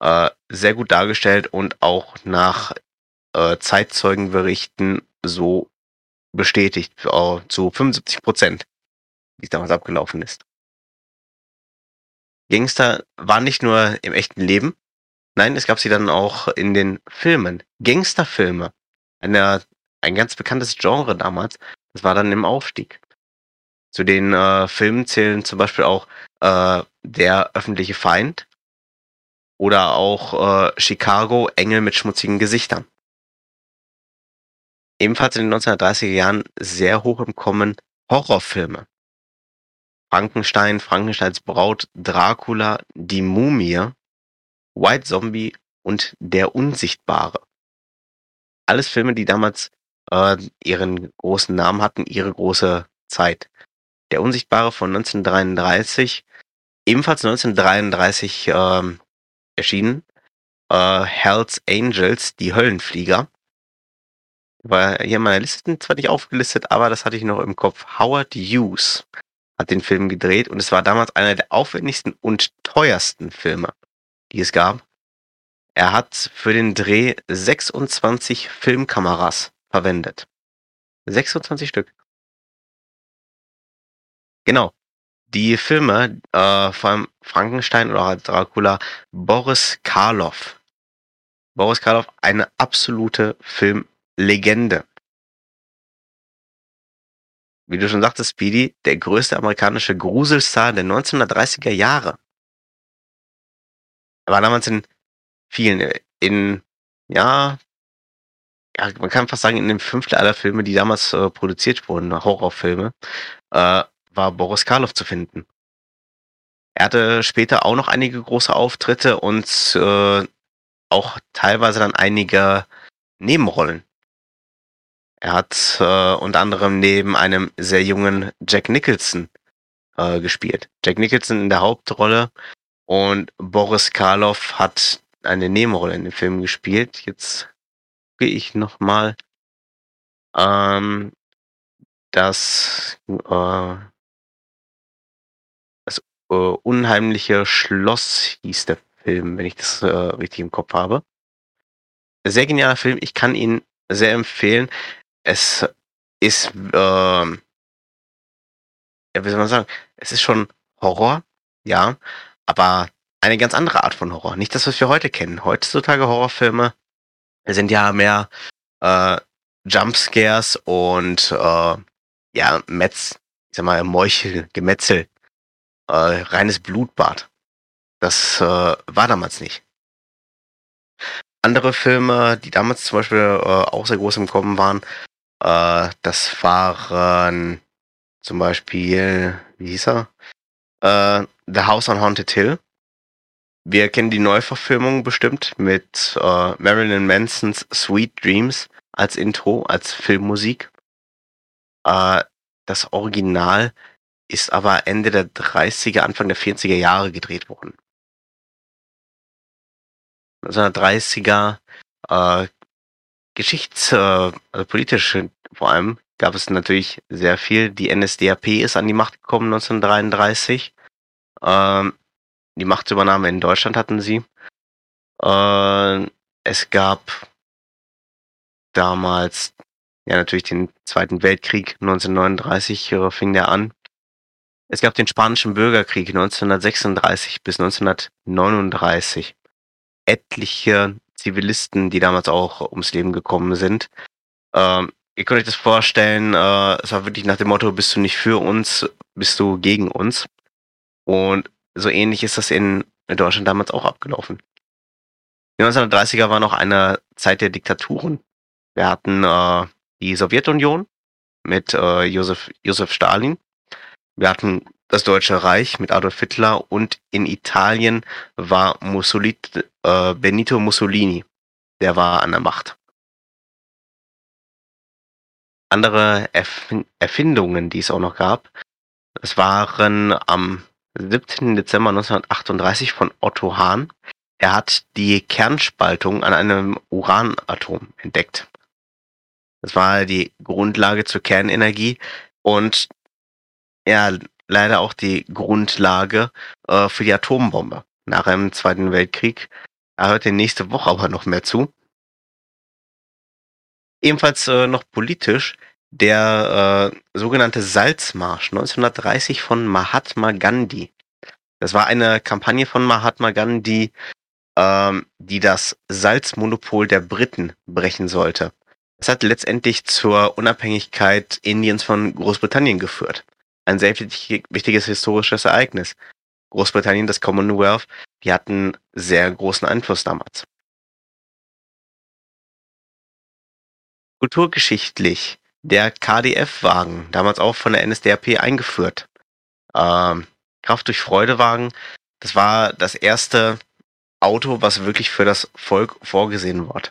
äh, sehr gut dargestellt und auch nach äh, Zeitzeugenberichten so bestätigt äh, zu 75 Prozent, wie es damals abgelaufen ist. Gangster waren nicht nur im echten Leben, nein, es gab sie dann auch in den Filmen. Gangsterfilme eine, ein ganz bekanntes Genre damals. Das war dann im Aufstieg. Zu den äh, Filmen zählen zum Beispiel auch äh, Der öffentliche Feind oder auch äh, Chicago, Engel mit schmutzigen Gesichtern. Ebenfalls in den 1930er Jahren sehr hoch im Kommen Horrorfilme. Frankenstein, Frankensteins Braut, Dracula, Die Mumie, White Zombie und Der Unsichtbare alles Filme, die damals äh, ihren großen Namen hatten, ihre große Zeit. Der Unsichtbare von 1933, ebenfalls 1933 ähm, erschienen. Äh, Hell's Angels, die Höllenflieger. war hier in meiner Liste zwar nicht aufgelistet, aber das hatte ich noch im Kopf. Howard Hughes hat den Film gedreht und es war damals einer der aufwendigsten und teuersten Filme, die es gab. Er hat für den Dreh 26 Filmkameras verwendet. 26 Stück. Genau. Die Filme, äh, vor allem Frankenstein oder Dracula, Boris Karloff. Boris Karloff, eine absolute Filmlegende. Wie du schon sagtest, Speedy, der größte amerikanische Gruselstar der 1930er Jahre. Er war damals in vielen, in, ja, ja, man kann fast sagen, in dem Fünftel aller Filme, die damals äh, produziert wurden, Horrorfilme, äh, war Boris Karloff zu finden. Er hatte später auch noch einige große Auftritte und äh, auch teilweise dann einige Nebenrollen. Er hat äh, unter anderem neben einem sehr jungen Jack Nicholson äh, gespielt. Jack Nicholson in der Hauptrolle und Boris Karloff hat eine Nebenrolle in dem Film gespielt. Jetzt gehe ich nochmal. Ähm, das äh, das äh, unheimliche Schloss hieß der Film, wenn ich das äh, richtig im Kopf habe. Sehr genialer Film. Ich kann ihn sehr empfehlen. Es ist, ähm, ja, wie soll man sagen, es ist schon Horror, ja, aber eine ganz andere Art von Horror. Nicht das, was wir heute kennen. Heutzutage Horrorfilme sind ja mehr äh, Jumpscares und äh, ja, Metz, ich sag mal, Meuchel, Gemetzel, äh, reines Blutbad. Das äh, war damals nicht. Andere Filme, die damals zum Beispiel äh, auch sehr groß im Kommen waren, äh, das waren zum Beispiel, wie hieß er? Äh, The House on Haunted Hill. Wir kennen die Neuverfilmung bestimmt mit äh, Marilyn Mansons Sweet Dreams als Intro, als Filmmusik. Äh, das Original ist aber Ende der 30er, Anfang der 40er Jahre gedreht worden. 1930er äh, Geschichts-, äh, also politisch vor allem, gab es natürlich sehr viel. Die NSDAP ist an die Macht gekommen 1933. Ähm, die Machtübernahme in Deutschland hatten sie. Äh, es gab damals ja natürlich den Zweiten Weltkrieg 1939 äh, fing der an. Es gab den Spanischen Bürgerkrieg 1936 bis 1939. Etliche Zivilisten, die damals auch ums Leben gekommen sind. Ähm, ihr könnt euch das vorstellen, äh, es war wirklich nach dem Motto, bist du nicht für uns, bist du gegen uns. Und so ähnlich ist das in Deutschland damals auch abgelaufen. Die 1930er war noch eine Zeit der Diktaturen. Wir hatten äh, die Sowjetunion mit äh, Josef, Josef Stalin. Wir hatten das Deutsche Reich mit Adolf Hitler und in Italien war Mussolini, äh, Benito Mussolini. Der war an der Macht. Andere Erf Erfindungen, die es auch noch gab, es waren am 17. Dezember 1938 von Otto Hahn. Er hat die Kernspaltung an einem Uranatom entdeckt. Das war die Grundlage zur Kernenergie und ja, leider auch die Grundlage äh, für die Atombombe nach dem Zweiten Weltkrieg. Er hört dir nächste Woche aber noch mehr zu. Ebenfalls äh, noch politisch der äh, sogenannte Salzmarsch 1930 von Mahatma Gandhi. Das war eine Kampagne von Mahatma Gandhi, ähm, die das Salzmonopol der Briten brechen sollte. Das hat letztendlich zur Unabhängigkeit Indiens von Großbritannien geführt. Ein sehr wichtiges historisches Ereignis. Großbritannien, das Commonwealth, die hatten sehr großen Einfluss damals. Kulturgeschichtlich der KDF-Wagen, damals auch von der NSDAP eingeführt. Ähm, Kraft durch Freudewagen, das war das erste Auto, was wirklich für das Volk vorgesehen war.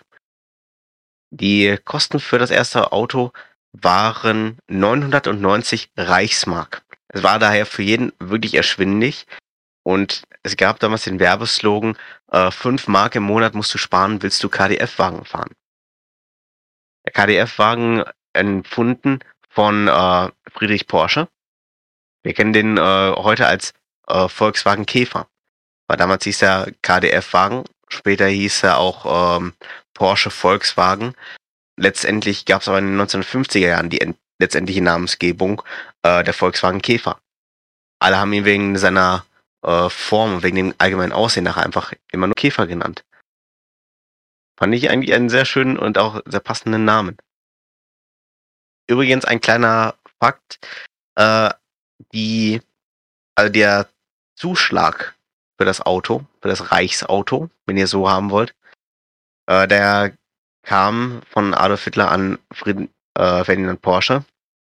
Die Kosten für das erste Auto waren 990 Reichsmark. Es war daher für jeden wirklich erschwinglich und es gab damals den Werbeslogan, äh, 5 Mark im Monat musst du sparen, willst du KDF-Wagen fahren. KDF-Wagen entfunden von äh, Friedrich Porsche. Wir kennen den äh, heute als äh, Volkswagen Käfer. Weil damals hieß er KDF-Wagen, später hieß er auch ähm, Porsche Volkswagen. Letztendlich gab es aber in den 1950er Jahren die letztendliche Namensgebung äh, der Volkswagen Käfer. Alle haben ihn wegen seiner äh, Form, wegen dem allgemeinen Aussehen nachher einfach immer nur Käfer genannt. Fand ich eigentlich einen sehr schönen und auch sehr passenden Namen. Übrigens ein kleiner Fakt, äh, die, also der Zuschlag für das Auto, für das Reichsauto, wenn ihr so haben wollt, äh, der kam von Adolf Hitler an Fried, äh, Ferdinand Porsche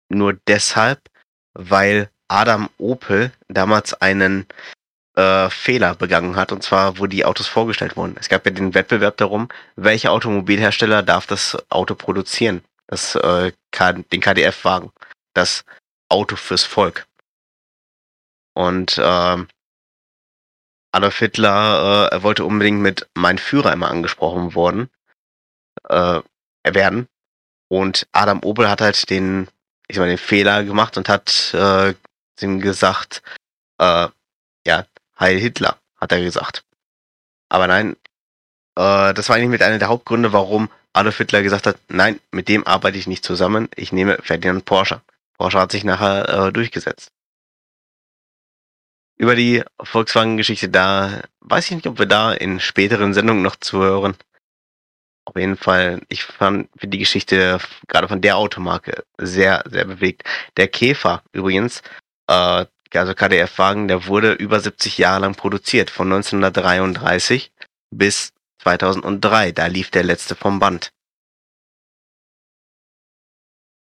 nur deshalb, weil Adam Opel damals einen äh, Fehler begangen hat, und zwar, wo die Autos vorgestellt wurden. Es gab ja den Wettbewerb darum, welcher Automobilhersteller darf das Auto produzieren, das, äh, den KDF-Wagen, das Auto fürs Volk. Und äh, Adolf Hitler äh, wollte unbedingt mit Mein Führer immer angesprochen worden, äh, werden. Und Adam Opel hat halt den, ich mal, den Fehler gemacht und hat äh, ihm gesagt, äh, ja, Heil Hitler, hat er gesagt. Aber nein, äh, das war eigentlich mit einer der Hauptgründe, warum Adolf Hitler gesagt hat, nein, mit dem arbeite ich nicht zusammen, ich nehme Ferdinand Porsche. Porsche hat sich nachher äh, durchgesetzt. Über die Volkswagen-Geschichte da weiß ich nicht, ob wir da in späteren Sendungen noch zuhören. Auf jeden Fall, ich fand die Geschichte gerade von der Automarke sehr, sehr bewegt. Der Käfer übrigens, äh, also KDF-Wagen, der wurde über 70 Jahre lang produziert, von 1933 bis 2003. Da lief der letzte vom Band.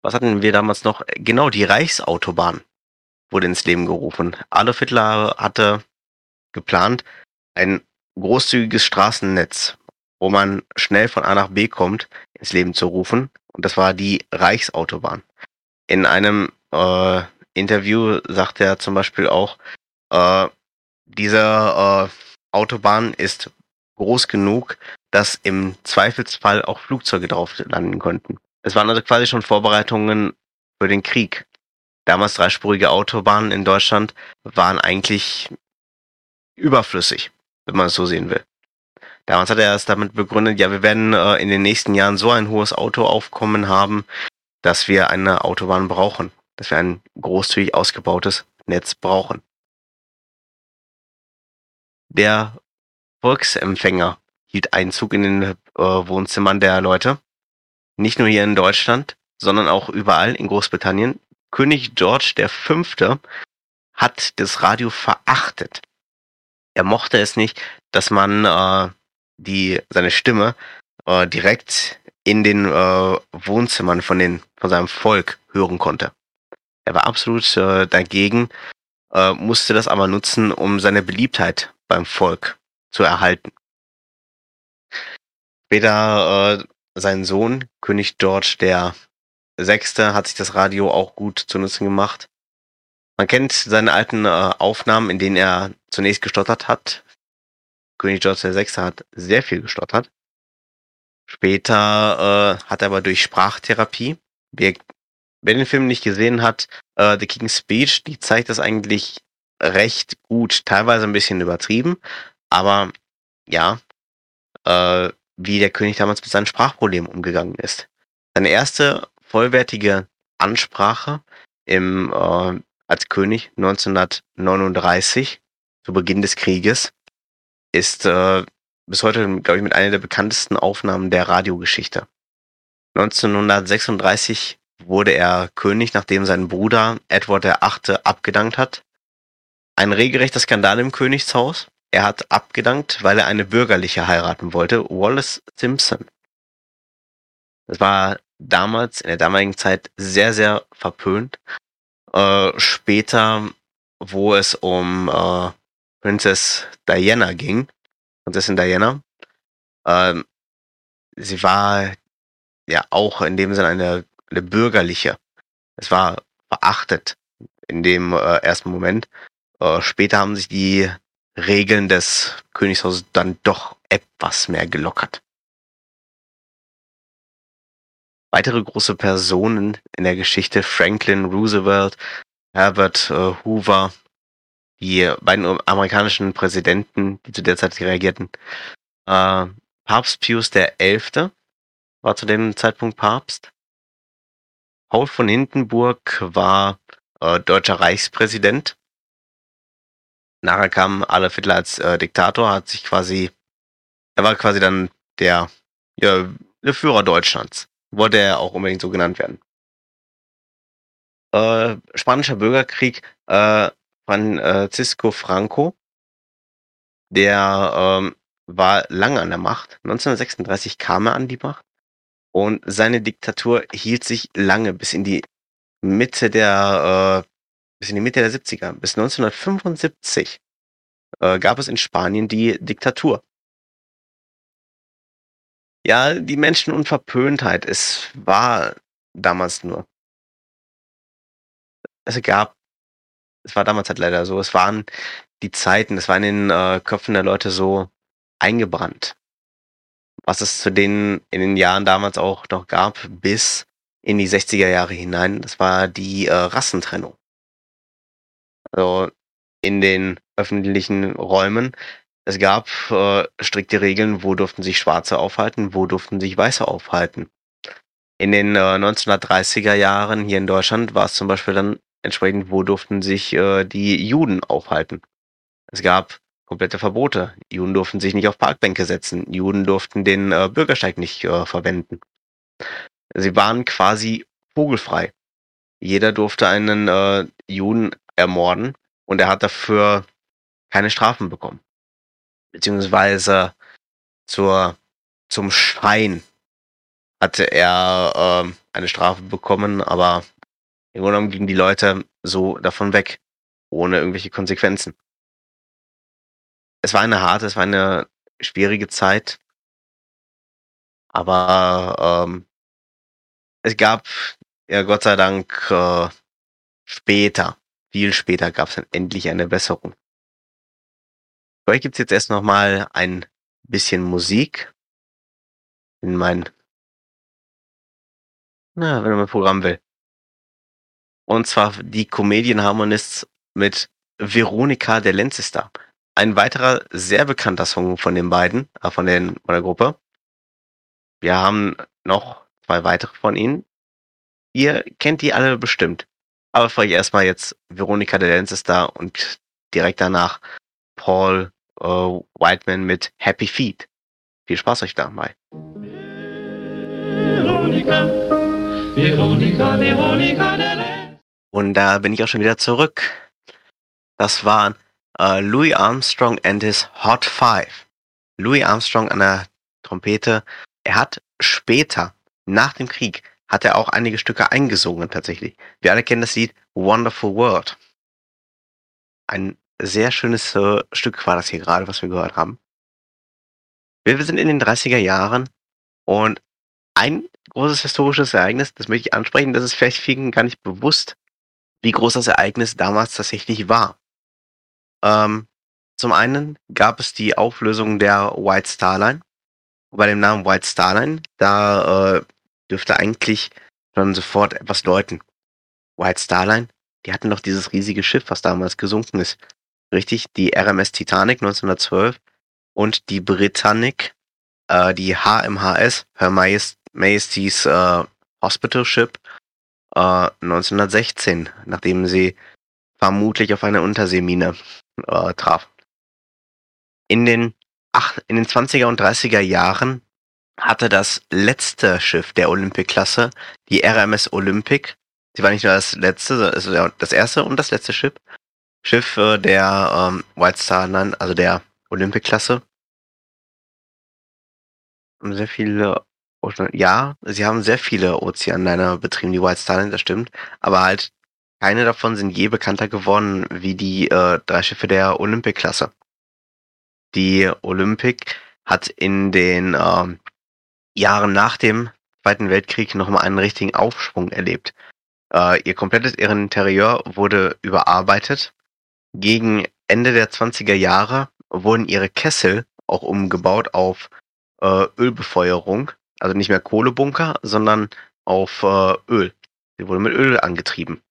Was hatten wir damals noch? Genau, die Reichsautobahn wurde ins Leben gerufen. Adolf Hitler hatte geplant, ein großzügiges Straßennetz, wo man schnell von A nach B kommt, ins Leben zu rufen. Und das war die Reichsautobahn. In einem äh, Interview sagt er zum Beispiel auch, äh, diese äh, Autobahn ist groß genug, dass im Zweifelsfall auch Flugzeuge drauf landen konnten. Es waren also quasi schon Vorbereitungen für den Krieg. Damals dreispurige Autobahnen in Deutschland waren eigentlich überflüssig, wenn man es so sehen will. Damals hat er es damit begründet, ja, wir werden äh, in den nächsten Jahren so ein hohes Autoaufkommen haben, dass wir eine Autobahn brauchen dass wir ein großzügig ausgebautes Netz brauchen. Der Volksempfänger hielt Einzug in den äh, Wohnzimmern der Leute. Nicht nur hier in Deutschland, sondern auch überall in Großbritannien. König George V. hat das Radio verachtet. Er mochte es nicht, dass man äh, die, seine Stimme äh, direkt in den äh, Wohnzimmern von, den, von seinem Volk hören konnte. Er war absolut äh, dagegen, äh, musste das aber nutzen, um seine Beliebtheit beim Volk zu erhalten. Später äh, sein Sohn, König George der Sechste, hat sich das Radio auch gut zu nutzen gemacht. Man kennt seine alten äh, Aufnahmen, in denen er zunächst gestottert hat. König George Sechste hat sehr viel gestottert. Später äh, hat er aber durch Sprachtherapie, wir wer den Film nicht gesehen hat, äh, The King's Speech, die zeigt das eigentlich recht gut, teilweise ein bisschen übertrieben, aber ja, äh, wie der König damals mit seinen Sprachproblemen umgegangen ist. Seine erste vollwertige Ansprache im, äh, als König 1939, zu Beginn des Krieges, ist äh, bis heute, glaube ich, mit einer der bekanntesten Aufnahmen der Radiogeschichte. 1936 wurde er König, nachdem sein Bruder Edward VIII. abgedankt hat. Ein regelrechter Skandal im Königshaus. Er hat abgedankt, weil er eine bürgerliche heiraten wollte, Wallace Simpson. Das war damals, in der damaligen Zeit, sehr, sehr verpönt. Äh, später, wo es um äh, Princess Diana ging, Prinzessin Diana, äh, sie war ja auch in dem Sinne eine eine bürgerliche. Es war verachtet in dem äh, ersten Moment. Äh, später haben sich die Regeln des Königshauses dann doch etwas mehr gelockert. weitere große Personen in der Geschichte, Franklin Roosevelt, Herbert äh, Hoover, die beiden amerikanischen Präsidenten, die zu der Zeit reagierten. Äh, Papst Pius XI. war zu dem Zeitpunkt Papst. Paul von Hindenburg war äh, deutscher Reichspräsident. Nachher kam Adolf Hitler als äh, Diktator, hat sich quasi, er war quasi dann der, ja, der Führer Deutschlands. Wollte er auch unbedingt so genannt werden. Äh, Spanischer Bürgerkrieg, äh, Francisco Franco, der ähm, war lange an der Macht. 1936 kam er an die Macht und seine Diktatur hielt sich lange bis in die Mitte der äh, bis in die Mitte der 70er. Bis 1975 äh, gab es in Spanien die Diktatur. Ja, die Menschen und Verpöntheit, es war damals nur. Es gab, es war damals halt leider so, es waren die Zeiten, es war in den äh, Köpfen der Leute so eingebrannt. Was es zu denen in den Jahren damals auch noch gab, bis in die 60er Jahre hinein, das war die äh, Rassentrennung. Also in den öffentlichen Räumen. Es gab äh, strikte Regeln, wo durften sich Schwarze aufhalten, wo durften sich Weiße aufhalten. In den äh, 1930er Jahren hier in Deutschland war es zum Beispiel dann entsprechend, wo durften sich äh, die Juden aufhalten. Es gab komplette Verbote. Juden durften sich nicht auf Parkbänke setzen. Juden durften den äh, Bürgersteig nicht äh, verwenden. Sie waren quasi vogelfrei. Jeder durfte einen äh, Juden ermorden und er hat dafür keine Strafen bekommen. Beziehungsweise zur, zum Schein hatte er äh, eine Strafe bekommen, aber im Grunde genommen gingen die Leute so davon weg, ohne irgendwelche Konsequenzen es war eine harte, es war eine schwierige Zeit. Aber ähm, es gab ja Gott sei Dank äh, später, viel später gab es dann endlich eine Besserung. Für euch gibt's jetzt erst noch mal ein bisschen Musik in mein, na, wenn man Programm will. Und zwar die Comedian Harmonists mit Veronika der Lenzester. Ein weiterer sehr bekannter Song von den beiden, äh, von, den, von der Gruppe. Wir haben noch zwei weitere von ihnen. Ihr kennt die alle bestimmt. Aber euch erstmal jetzt Veronika de Lenz ist da und direkt danach Paul äh, Whiteman mit Happy Feet. Viel Spaß euch dabei. Veronika, Veronika, Veronika Und da bin ich auch schon wieder zurück. Das waren uh, Louis Armstrong and his Hot Five. Louis Armstrong an der Trompete. Er hat später, nach dem Krieg, hat er auch einige Stücke eingesungen tatsächlich. Wir alle kennen das Lied Wonderful World. Ein sehr schönes äh, Stück war das hier gerade, was wir gehört haben. Wir sind in den 30er Jahren und ein großes historisches Ereignis, das möchte ich ansprechen, das ist vielleicht vielen gar nicht bewusst, wie groß das Ereignis damals tatsächlich war. Ähm, zum einen gab es die Auflösung der White Star Line. Bei dem Namen White Star Line, da äh, dürfte eigentlich schon sofort etwas deuten. White Star Line, die hatten doch dieses riesige Schiff, was damals gesunken ist. Richtig, die RMS Titanic 1912 und die Britannic, äh, die HMHS, Her Majesty's äh, Hospital Ship, äh, 1916, nachdem sie vermutlich auf eine Unterseemine äh, traf. In den, ach, in den 20er und 30er Jahren hatte das letzte Schiff der Olympic-Klasse, die RMS Olympic, sie war nicht nur das letzte, also das erste und das letzte Schiff, Schiff äh, der ähm, White Star Line, also der Olympic-Klasse. Sehr viele, ja, sie haben sehr viele Ozeanliner betrieben, die White Star Line, das stimmt, aber halt keine davon sind je bekannter geworden wie die äh, drei Schiffe der Olympic-Klasse. Die Olympic hat in den äh, Jahren nach dem Zweiten Weltkrieg nochmal einen richtigen Aufschwung erlebt. Äh, ihr komplettes Interieur wurde überarbeitet. Gegen Ende der 20er Jahre wurden ihre Kessel auch umgebaut auf äh, Ölbefeuerung. Also nicht mehr Kohlebunker, sondern auf äh, Öl. Sie wurde mit Öl angetrieben.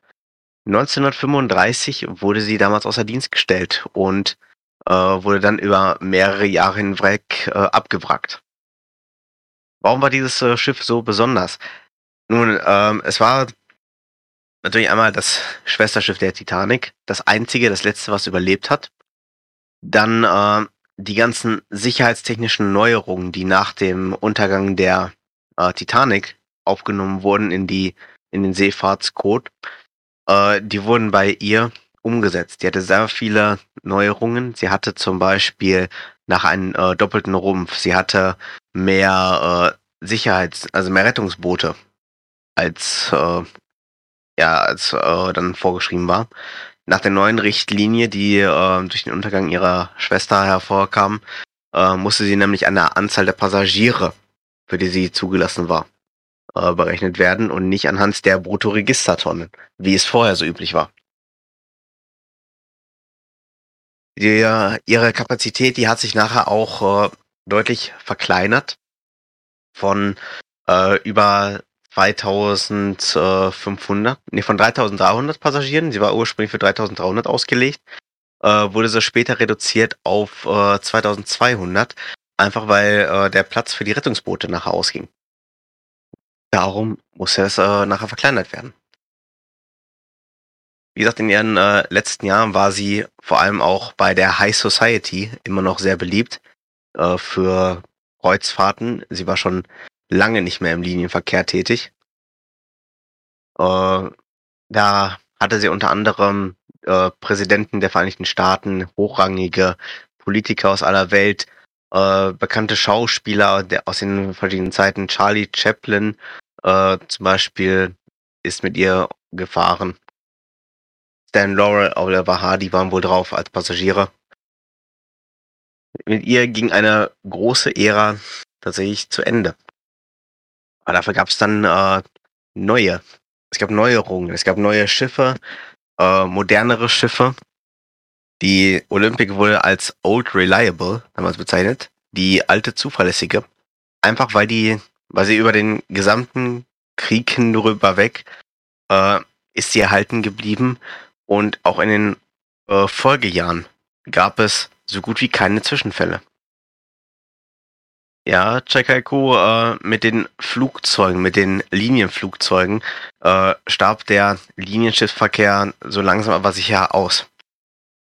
1935 wurde sie damals außer Dienst gestellt und äh, wurde dann über mehrere Jahre hinweg äh, abgewrackt. Warum war dieses äh, Schiff so besonders? Nun, ähm, es war natürlich einmal das Schwesterschiff der Titanic, das einzige, das letzte, was überlebt hat. Dann äh, die ganzen sicherheitstechnischen Neuerungen, die nach dem Untergang der äh, Titanic aufgenommen wurden in die in den Seefahrtscode, äh, die wurden bei ihr umgesetzt. Die hatte sehr viele Neuerungen. Sie hatte zum Beispiel nach einem äh, doppelten Rumpf. Sie hatte mehr äh, Sicherheits-, also mehr Rettungsboote als äh, ja als äh, dann vorgeschrieben war. Nach der neuen Richtlinie, die äh, durch den Untergang ihrer Schwester hervorkam, äh, musste sie nämlich an der Anzahl der Passagiere, für die sie zugelassen war, äh, berechnet werden und nicht anhand der Bruttoregistertonnen, wie es vorher so üblich war. Die, ihre Kapazität, die hat sich nachher auch äh, deutlich verkleinert von äh, über 2500, nee, von 3300 Passagieren. Sie war ursprünglich für 3300 ausgelegt. Äh, wurde so später reduziert auf äh, 2200, einfach weil äh, der Platz für die Rettungsboote nachher ausging. Darum musste es äh, nachher verkleinert werden. Wie gesagt, in ihren äh, letzten Jahren war sie vor allem auch bei der High Society immer noch sehr beliebt äh, für Kreuzfahrten. Sie war schon lange nicht mehr im Linienverkehr tätig. Äh, da hatte sie unter anderem äh, Präsidenten der Vereinigten Staaten, hochrangige Politiker aus aller Welt, äh, bekannte Schauspieler der, aus den verschiedenen Zeiten. Charlie Chaplin äh, zum Beispiel ist mit ihr gefahren. Stan Laurel, Oliver Hardy waren wohl drauf als Passagiere. Mit ihr ging eine große Ära tatsächlich zu Ende. Aber dafür gab es dann äh, neue. Es gab Neuerungen, es gab neue Schiffe, äh, modernere Schiffe. Die Olympic wurde als Old Reliable damals bezeichnet, die alte zuverlässige. Einfach weil die, weil sie über den gesamten Krieg hinüber weg äh, ist sie erhalten geblieben und auch in den äh, Folgejahren gab es so gut wie keine Zwischenfälle. Ja, Chekaiku, äh, mit den Flugzeugen, mit den Linienflugzeugen äh, starb der Linienschiffsverkehr so langsam aber sicher aus.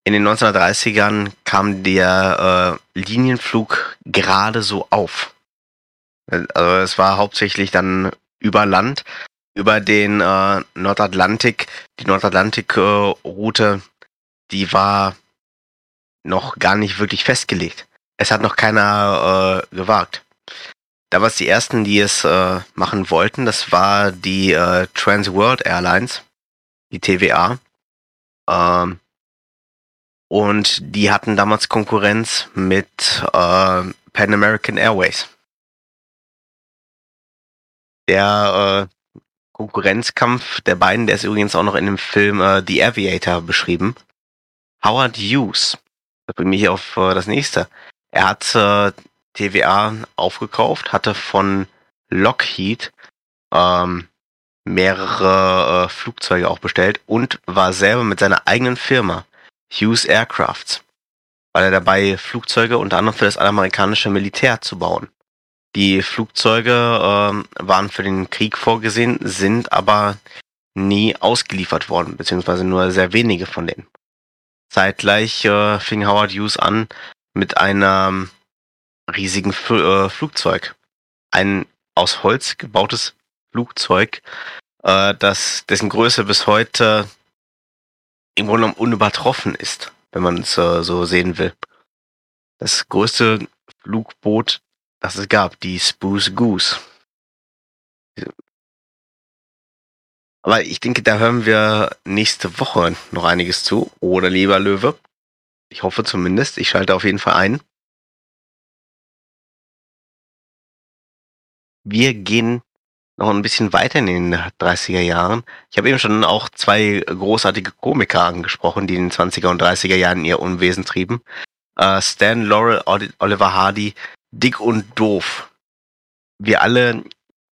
In den 1930ern kam der äh, Linienflug gerade so auf. Also es war hauptsächlich dann über Land über den äh, Nordatlantik. Die Nordatlantik-Route, die war noch gar nicht wirklich festgelegt. Es hat noch keiner äh, gewagt. Da war es die ersten, die es äh, machen wollten. Das war die äh, Trans World Airlines, die TVA. Ähm, und die hatten damals Konkurrenz mit äh, Pan American Airways. Der äh, Konkurrenzkampf der beiden, der ist übrigens auch noch in dem Film äh, The Aviator beschrieben. Howard Hughes, das bringt mich auf äh, das nächste. Er hat äh, TVA aufgekauft, hatte von Lockheed ähm, mehrere äh, Flugzeuge auch bestellt und war selber mit seiner eigenen Firma Hughes Aircrafts, weil er dabei Flugzeuge unter anderem für das amerikanische Militär zu bauen. Die Flugzeuge äh, waren für den Krieg vorgesehen, sind aber nie ausgeliefert worden, beziehungsweise nur sehr wenige von denen. Zeitgleich äh, fing Howard Hughes an mit einem riesigen F äh, Flugzeug. Ein aus Holz gebautes Flugzeug, äh, das, dessen Größe bis heute im Grunde genommen unübertroffen ist, wenn man es äh, so sehen will. Das größte Flugboot das es gab, die Spruce Goose. Aber ich denke, da hören wir nächste Woche noch einiges zu. Oder lieber Löwe. Ich hoffe zumindest. Ich schalte auf jeden Fall ein. Wir gehen noch ein bisschen weiter in den 30er Jahren. Ich habe eben schon auch zwei großartige Komiker angesprochen, die in den 20er und 30er Jahren ihr Unwesen trieben. Uh, Stan Laurel, Oliver Hardy, Dick und Doof. Wir alle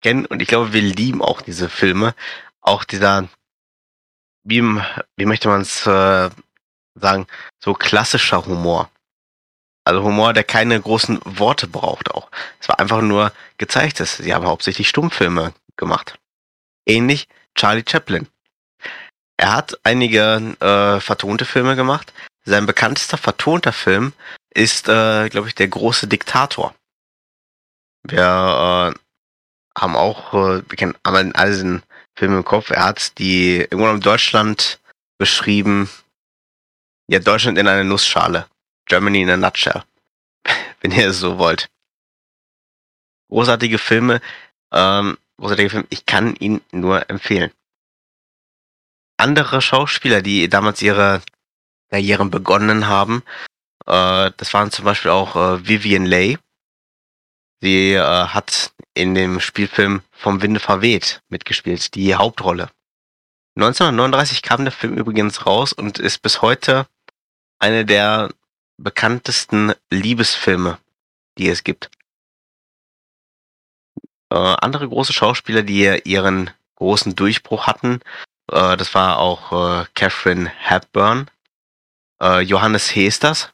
kennen und ich glaube, wir lieben auch diese Filme. Auch dieser, wie, wie möchte man es äh, sagen, so klassischer Humor. Also Humor, der keine großen Worte braucht auch. Es war einfach nur gezeigt, dass sie haben hauptsächlich Stummfilme gemacht. Ähnlich Charlie Chaplin. Er hat einige äh, vertonte Filme gemacht. Sein bekanntester vertonter Film ist, äh, glaube ich, der große Diktator. Wir äh, haben auch, äh, wir kennen alle diesen Film im Kopf. Er hat die irgendwann in Deutschland beschrieben. Ja, Deutschland in einer Nussschale. Germany in a nutshell. Wenn ihr es so wollt. Großartige Filme. Ähm, großartige Filme. Ich kann ihn nur empfehlen. Andere Schauspieler, die damals ihre Karrieren begonnen haben, äh, das waren zum Beispiel auch äh, Vivian Leigh. Sie äh, hat in dem Spielfilm Vom Winde verweht mitgespielt, die Hauptrolle. 1939 kam der Film übrigens raus und ist bis heute eine der bekanntesten Liebesfilme, die es gibt. Äh, andere große Schauspieler, die ihren großen Durchbruch hatten, äh, das war auch äh, Catherine Hepburn. Äh, Johannes Hesters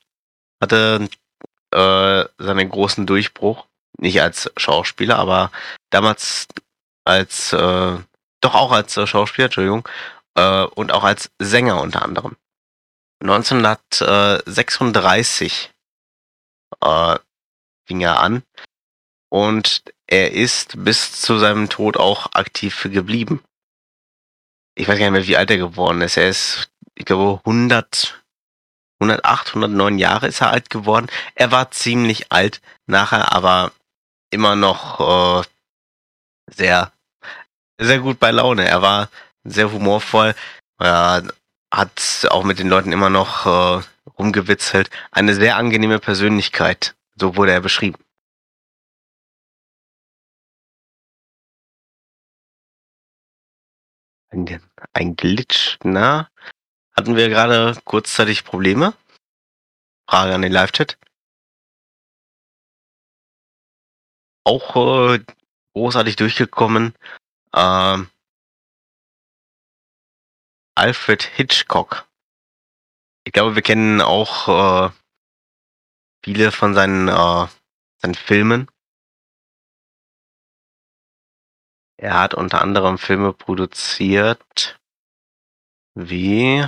hatte äh, seinen großen Durchbruch nicht als Schauspieler, aber damals als, äh, doch auch als Schauspieler, Entschuldigung, und auch als Sänger unter anderem. 1936 äh, fing er an und er ist bis zu seinem Tod auch aktiv geblieben. Ich weiß gar nicht mehr, wie alt er geworden ist. Er ist, ich glaube, 100, 108, 109 Jahre ist er alt geworden. Er war ziemlich alt nachher, aber immer noch äh, sehr, sehr gut bei Laune. Er war sehr humorvoll. Er hat auch mit den Leuten immer noch äh, rumgewitzelt. Eine sehr angenehme Persönlichkeit. So wurde er beschrieben. Ein, ein Glitch, na? Hatten wir gerade kurzzeitig Probleme? Frage an den Live-Chat. auch äh, großartig durchgekommen. Ähm, Alfred Hitchcock. Ich glaube, wir kennen auch äh, viele von seinen, äh, seinen Filmen. Er hat unter anderem Filme produziert wie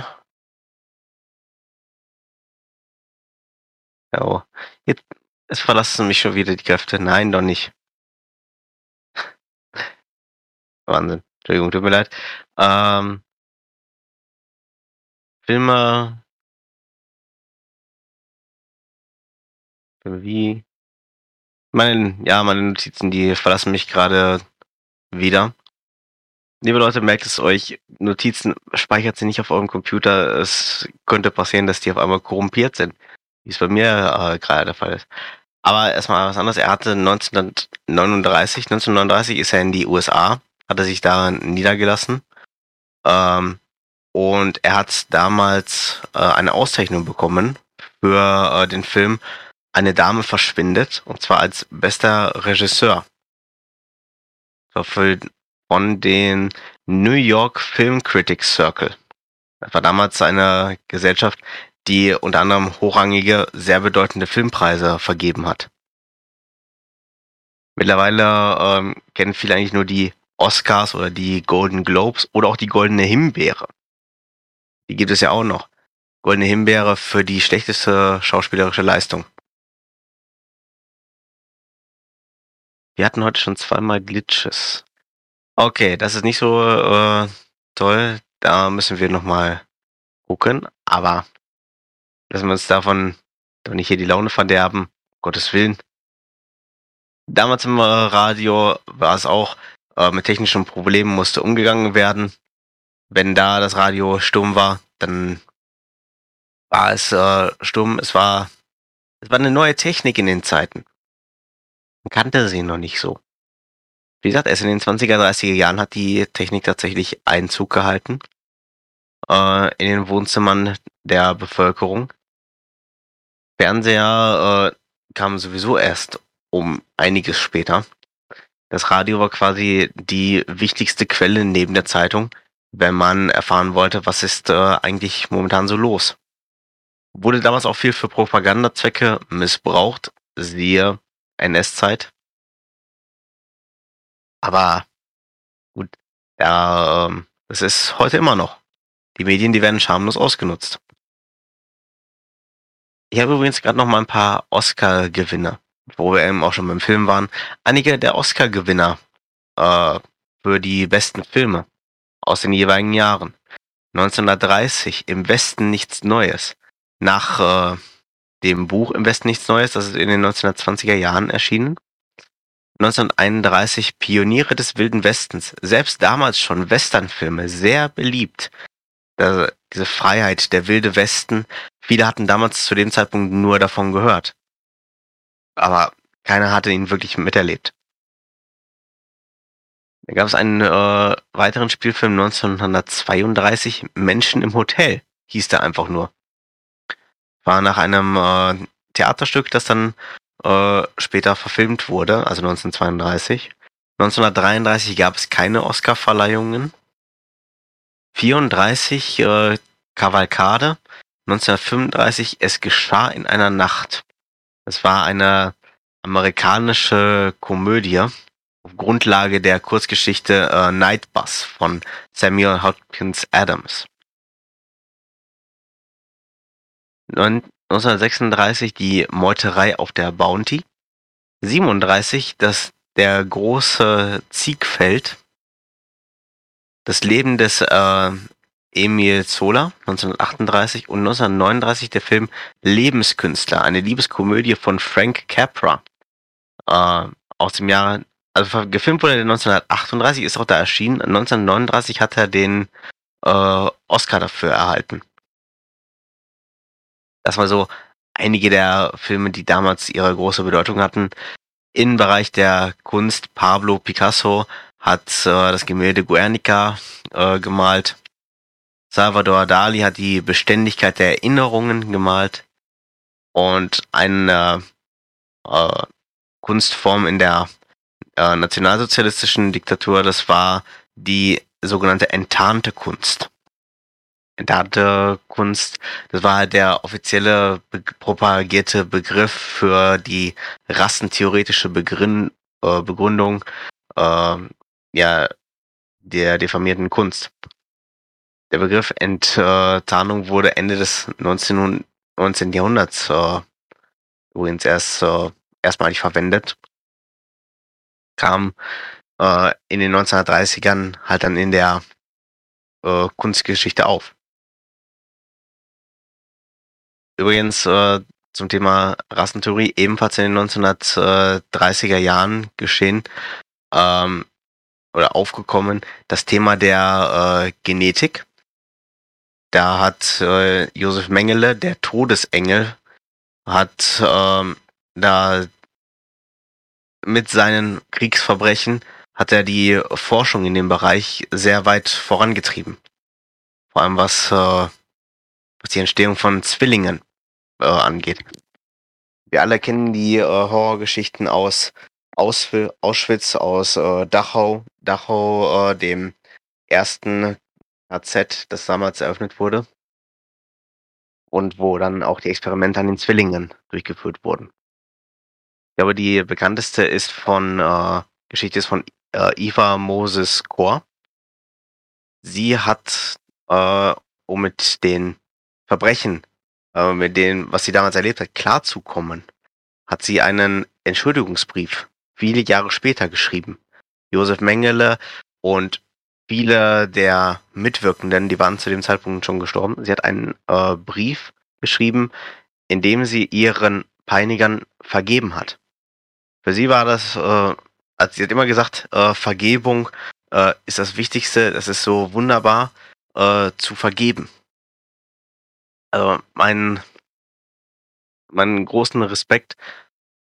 Ja, jetzt, es verlassen mich schon wieder die Kräfte. Nein, doch nicht. Wahnsinn. Entschuldigung, tut mir leid. Ähm, Filme wie. Meine, ja, meine Notizen, die verlassen mich gerade wieder. Liebe Leute, merkt es euch, Notizen speichert sie nicht auf eurem Computer. Es könnte passieren, dass die auf einmal korrumpiert sind wie es bei mir äh, gerade der Fall ist. Aber erstmal was anderes. Er hatte 1939, 1939 ist er in die USA, hat er sich da niedergelassen. Ähm, und er hat damals äh, eine Auszeichnung bekommen für äh, den Film Eine Dame verschwindet, und zwar als bester Regisseur. Von den New York Film Critics Circle. Das war damals eine Gesellschaft, die unter anderem hochrangige, sehr bedeutende Filmpreise vergeben hat. Mittlerweile ähm, kennen viele eigentlich nur die Oscars oder die Golden Globes oder auch die Goldene Himbeere. Die gibt es ja auch noch. Goldene Himbeere für die schlechteste schauspielerische Leistung. Wir hatten heute schon zweimal Glitches. Okay, das ist nicht so äh, toll. Da müssen wir nochmal gucken. Aber Lassen wir uns davon doch nicht hier die Laune verderben. Um Gottes Willen. Damals im Radio war es auch, äh, mit technischen Problemen musste umgegangen werden. Wenn da das Radio stumm war, dann war es äh, stumm. Es war, es war eine neue Technik in den Zeiten. Man kannte sie noch nicht so. Wie gesagt, erst in den 20er, 30er Jahren hat die Technik tatsächlich Einzug gehalten äh, in den Wohnzimmern der Bevölkerung. Fernseher äh, kam sowieso erst um einiges später. Das Radio war quasi die wichtigste Quelle neben der Zeitung, wenn man erfahren wollte, was ist äh, eigentlich momentan so los. Wurde damals auch viel für Propagandazwecke missbraucht, siehe NS-Zeit. Aber gut, ja, ähm, es ist heute immer noch. Die Medien, die werden schamlos ausgenutzt. Ich habe übrigens gerade noch mal ein paar Oscar-Gewinne, wo wir eben auch schon beim Film waren. Einige der Oscar-Gewinner äh, für die besten Filme aus den jeweiligen Jahren. 1930 im Westen nichts Neues. Nach äh, dem Buch Im Westen nichts Neues, das ist in den 1920er Jahren erschienen. 1931 Pioniere des Wilden Westens. Selbst damals schon Westernfilme, sehr beliebt. Also diese Freiheit, der wilde Westen. Viele hatten damals zu dem Zeitpunkt nur davon gehört. Aber keiner hatte ihn wirklich miterlebt. Da gab es einen äh, weiteren Spielfilm 1932, Menschen im Hotel, hieß der einfach nur. War nach einem äh, Theaterstück, das dann äh, später verfilmt wurde, also 1932. 1933 gab es keine Oscar-Verleihungen. 34 äh, Kavalkade. 1935 Es geschah in einer Nacht. Es war eine amerikanische Komödie auf Grundlage der Kurzgeschichte äh, Night Bus von Samuel Hopkins Adams. 1936 die Meuterei auf der Bounty. 37 das der große Ziegfeld. Das Leben des äh, Emil Zola 1938 und 1939 der Film Lebenskünstler, eine Liebeskomödie von Frank Capra äh, aus dem Jahre, also gefilmt wurde 1938, ist auch da erschienen. 1939 hat er den äh, Oscar dafür erhalten. Das war so einige der Filme, die damals ihre große Bedeutung hatten. Im Bereich der Kunst Pablo Picasso hat äh, das Gemälde Guernica äh, gemalt. Salvador Dali hat die Beständigkeit der Erinnerungen gemalt. Und eine äh, Kunstform in der äh, nationalsozialistischen Diktatur, das war die sogenannte enttarnte Kunst. Enttarnte Kunst, das war halt der offizielle be propagierte Begriff für die rassentheoretische Begrin äh, Begründung äh, ja, der diffamierten Kunst. Der Begriff Enttarnung wurde Ende des 19. 19. Jahrhunderts äh, übrigens erst äh, erstmalig verwendet. Kam äh, in den 1930ern halt dann in der äh, Kunstgeschichte auf. Übrigens äh, zum Thema Rassentheorie ebenfalls in den 1930er Jahren geschehen ähm, oder aufgekommen das Thema der äh, Genetik. Da hat äh, Josef Mengele, der Todesengel, hat ähm, da mit seinen Kriegsverbrechen hat er die Forschung in dem Bereich sehr weit vorangetrieben. Vor allem was, äh, was die Entstehung von Zwillingen äh, angeht. Wir alle kennen die äh, Horrorgeschichten aus, aus Auschwitz, aus äh, Dachau, Dachau, äh, dem ersten KZ, das damals eröffnet wurde. Und wo dann auch die Experimente an den Zwillingen durchgeführt wurden. Ich glaube, die bekannteste ist von äh, Geschichte ist von äh, Eva Moses Kor. Sie hat, äh, um mit den Verbrechen, äh, mit denen, was sie damals erlebt hat, klarzukommen, hat sie einen Entschuldigungsbrief viele Jahre später geschrieben. Josef Mengele und viele der Mitwirkenden, die waren zu dem Zeitpunkt schon gestorben. Sie hat einen äh, Brief geschrieben, in dem sie ihren Peinigern vergeben hat. Für sie war das, äh, also sie hat immer gesagt, äh, Vergebung äh, ist das Wichtigste, das ist so wunderbar äh, zu vergeben. Also mein, meinen großen Respekt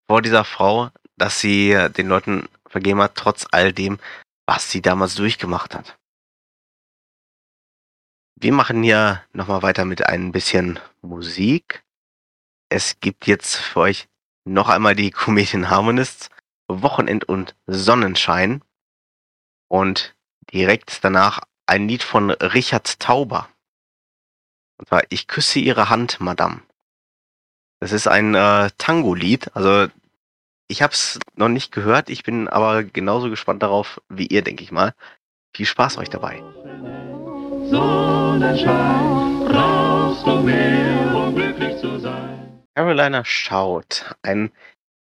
vor dieser Frau, dass sie den Leuten vergeben hat, trotz all dem, was sie damals durchgemacht hat. Wir machen hier nochmal weiter mit ein bisschen Musik. Es gibt jetzt für euch noch einmal die Comedian Harmonists, Wochenend und Sonnenschein. Und direkt danach ein Lied von Richard Tauber. Und zwar Ich küsse Ihre Hand, Madame. Das ist ein äh, Tango-Lied. Also ich habe es noch nicht gehört. Ich bin aber genauso gespannt darauf wie ihr, denke ich mal. Viel Spaß euch dabei. Sonnenschein, brauchst du mehr, um glücklich zu sein. Carolina schaut. Ein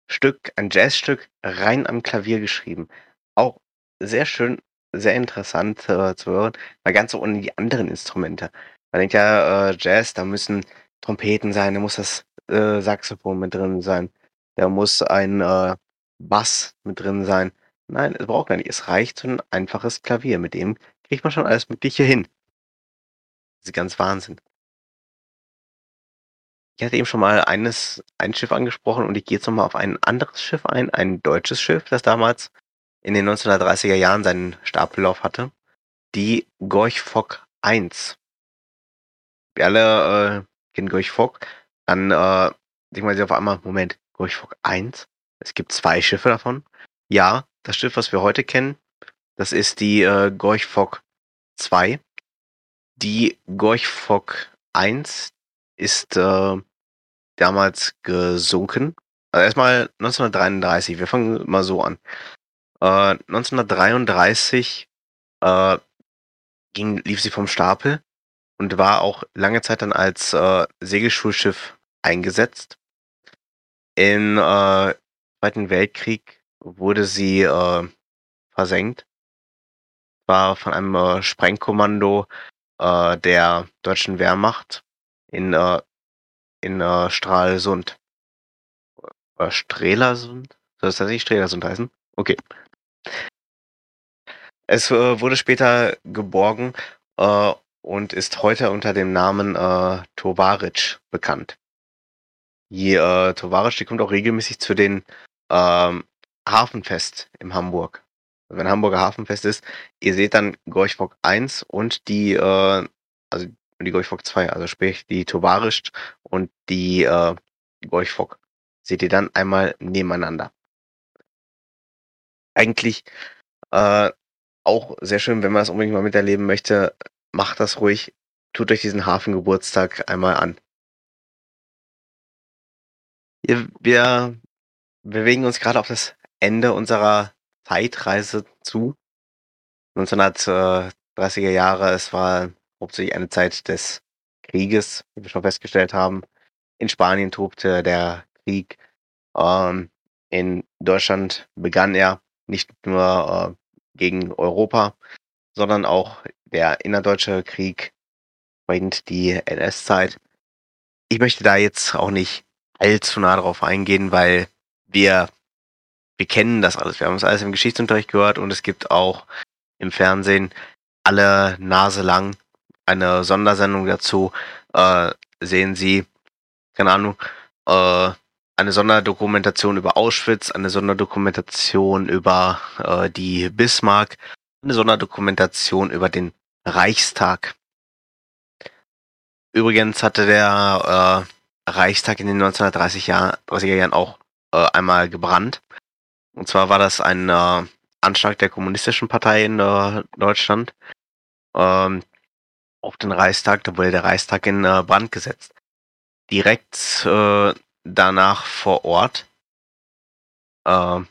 Stück, ein Jazzstück rein am Klavier geschrieben. Auch sehr schön, sehr interessant äh, zu hören, mal ganz so ohne die anderen Instrumente. Man denkt ja, äh, Jazz, da müssen Trompeten sein, da muss das äh, Saxophon mit drin sein, da muss ein äh, Bass mit drin sein. Nein, es braucht gar nicht. Es reicht so ein einfaches Klavier. Mit dem kriegt man schon alles Mögliche hin. Das ist ganz Wahnsinn. Ich hatte eben schon mal eines, ein Schiff angesprochen und ich gehe jetzt nochmal auf ein anderes Schiff ein, ein deutsches Schiff, das damals in den 1930er Jahren seinen Stapellauf hatte. Die Gorch Fock 1. Wir alle äh, kennen Gorch Fock. Dann äh, denkt man sich auf einmal, Moment, Gorch Fock 1? Es gibt zwei Schiffe davon. Ja, das Schiff, was wir heute kennen, das ist die äh, Gorch Fock 2. Die Gorch Fock 1 ist äh, damals gesunken. Also erstmal 1933, wir fangen mal so an. Äh, 1933 äh, ging, lief sie vom Stapel und war auch lange Zeit dann als äh, Segelschulschiff eingesetzt. Im äh, Zweiten Weltkrieg wurde sie äh, versenkt. War von einem äh, Sprengkommando äh, der deutschen Wehrmacht in, äh, in äh, Stralsund. Oder Strelasund? Soll das tatsächlich Strelasund heißen? Okay. Es äh, wurde später geborgen äh, und ist heute unter dem Namen äh, Tovaric bekannt. Die äh, Tovaric, die kommt auch regelmäßig zu den ähm, Hafenfest in Hamburg. Wenn Hamburger Hafenfest ist, ihr seht dann Gorchbock 1 und die, äh, also die Gorchfock 2, also sprich die Tovarisch und die äh, Gorchfock. Seht ihr dann einmal nebeneinander. Eigentlich äh, auch sehr schön, wenn man das unbedingt mal miterleben möchte, macht das ruhig. Tut euch diesen Hafengeburtstag einmal an. Wir, wir bewegen uns gerade auf das Ende unserer Zeitreise zu. 1930er Jahre, es war hauptsächlich eine Zeit des Krieges, wie wir schon festgestellt haben. In Spanien tobte der Krieg. Ähm, in Deutschland begann er nicht nur äh, gegen Europa, sondern auch der innerdeutsche Krieg, die NS-Zeit. Ich möchte da jetzt auch nicht allzu nah drauf eingehen, weil wir, wir kennen das alles. Wir haben es alles im Geschichtsunterricht gehört und es gibt auch im Fernsehen alle Nase lang eine Sondersendung dazu. Äh, sehen Sie, keine Ahnung, äh, eine Sonderdokumentation über Auschwitz, eine Sonderdokumentation über äh, die Bismarck, eine Sonderdokumentation über den Reichstag. Übrigens hatte der äh, Reichstag in den 1930er Jahr, Jahren auch äh, einmal gebrannt. Und zwar war das ein äh, Anschlag der kommunistischen Partei in äh, Deutschland ähm, auf den Reichstag. Da wurde der Reichstag in äh, Brand gesetzt. Direkt äh, danach vor Ort äh,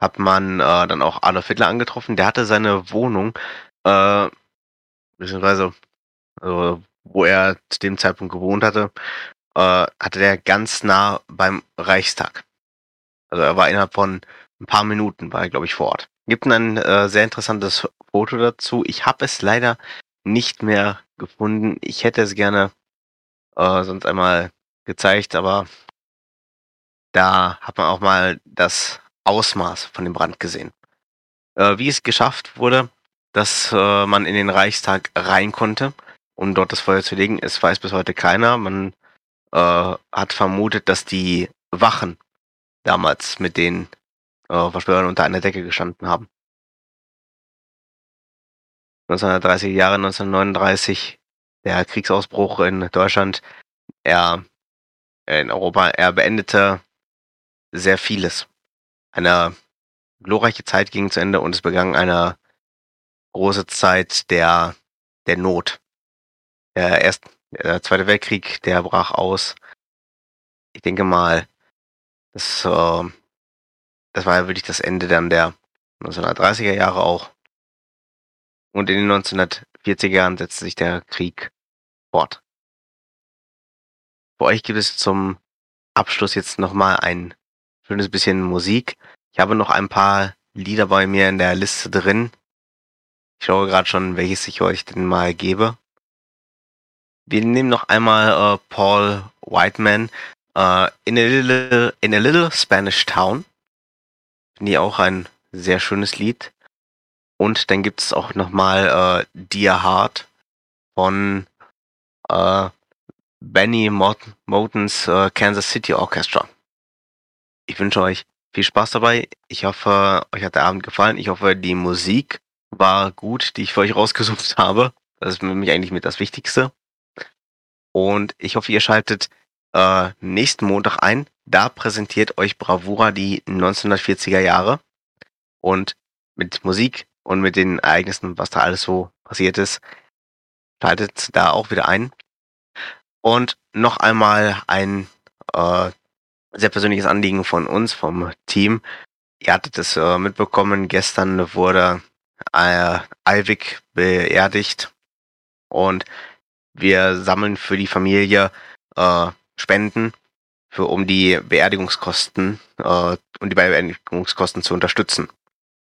hat man äh, dann auch Adolf Hitler angetroffen. Der hatte seine Wohnung, äh, beziehungsweise also, wo er zu dem Zeitpunkt gewohnt hatte, äh, hatte der ganz nah beim Reichstag. Also er war innerhalb von ein paar Minuten, war er, glaube ich, vor Ort. Gibt ein äh, sehr interessantes Foto dazu. Ich habe es leider nicht mehr gefunden. Ich hätte es gerne äh, sonst einmal gezeigt, aber da hat man auch mal das Ausmaß von dem Brand gesehen. Äh, wie es geschafft wurde, dass äh, man in den Reichstag rein konnte, um dort das Feuer zu legen, es weiß bis heute keiner. Man äh, hat vermutet, dass die Wachen damals mit den äh, Verschwörern unter einer Decke gestanden haben. 1930er Jahre, 1939, der Kriegsausbruch in Deutschland, er in Europa, er beendete sehr vieles. Eine glorreiche Zeit ging zu Ende und es begann eine große Zeit der, der Not. Der, erst, der Zweite Weltkrieg, der brach aus. Ich denke mal, das, äh, das war wirklich das Ende dann der 1930er Jahre auch. Und in den 1940er Jahren setzte sich der Krieg fort. Für euch gibt es zum Abschluss jetzt nochmal ein schönes bisschen Musik. Ich habe noch ein paar Lieder bei mir in der Liste drin. Ich schaue gerade schon, welches ich euch denn mal gebe. Wir nehmen noch einmal äh, Paul Whiteman äh, in, a little, in a Little Spanish Town. Finde ich auch ein sehr schönes Lied. Und dann gibt es auch nochmal äh, Dear Heart von äh, Benny Motens äh, Kansas City Orchestra. Ich wünsche euch viel Spaß dabei. Ich hoffe, euch hat der Abend gefallen. Ich hoffe, die Musik war gut, die ich für euch rausgesucht habe. Das ist für mich eigentlich mit das Wichtigste. Und ich hoffe, ihr schaltet äh, nächsten Montag ein. Da präsentiert euch Bravura die 1940er Jahre. Und mit Musik und mit den Ereignissen, was da alles so passiert ist, schaltet da auch wieder ein. Und noch einmal ein äh, sehr persönliches Anliegen von uns, vom Team. Ihr hattet es äh, mitbekommen, gestern wurde äh, Alvik beerdigt und wir sammeln für die Familie äh, Spenden, für, um die Beerdigungskosten äh, und die Beerdigungskosten zu unterstützen.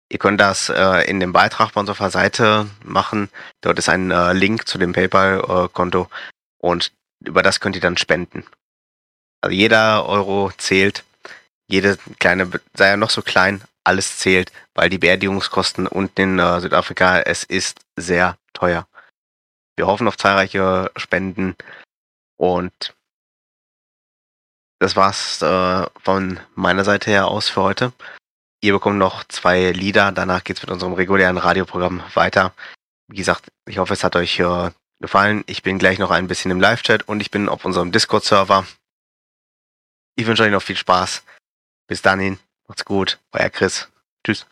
Ihr könnt das äh, in dem Beitrag bei unserer Seite machen. Dort ist ein äh, Link zu dem PayPal-Konto und über das könnt ihr dann spenden. Also jeder Euro zählt, jede kleine, sei er noch so klein, alles zählt, weil die Beerdigungskosten unten in äh, Südafrika, es ist sehr teuer. Wir hoffen auf zahlreiche Spenden und das war's äh, von meiner Seite her aus für heute. Ihr bekommt noch zwei Lieder, danach geht's mit unserem regulären Radioprogramm weiter. Wie gesagt, ich hoffe, es hat euch äh, gefallen. Ich bin gleich noch ein bisschen im Live-Chat und ich bin auf unserem Discord-Server. Ich wünsche euch noch viel Spaß. Bis dahin, macht's gut. Euer Chris. Tschüss.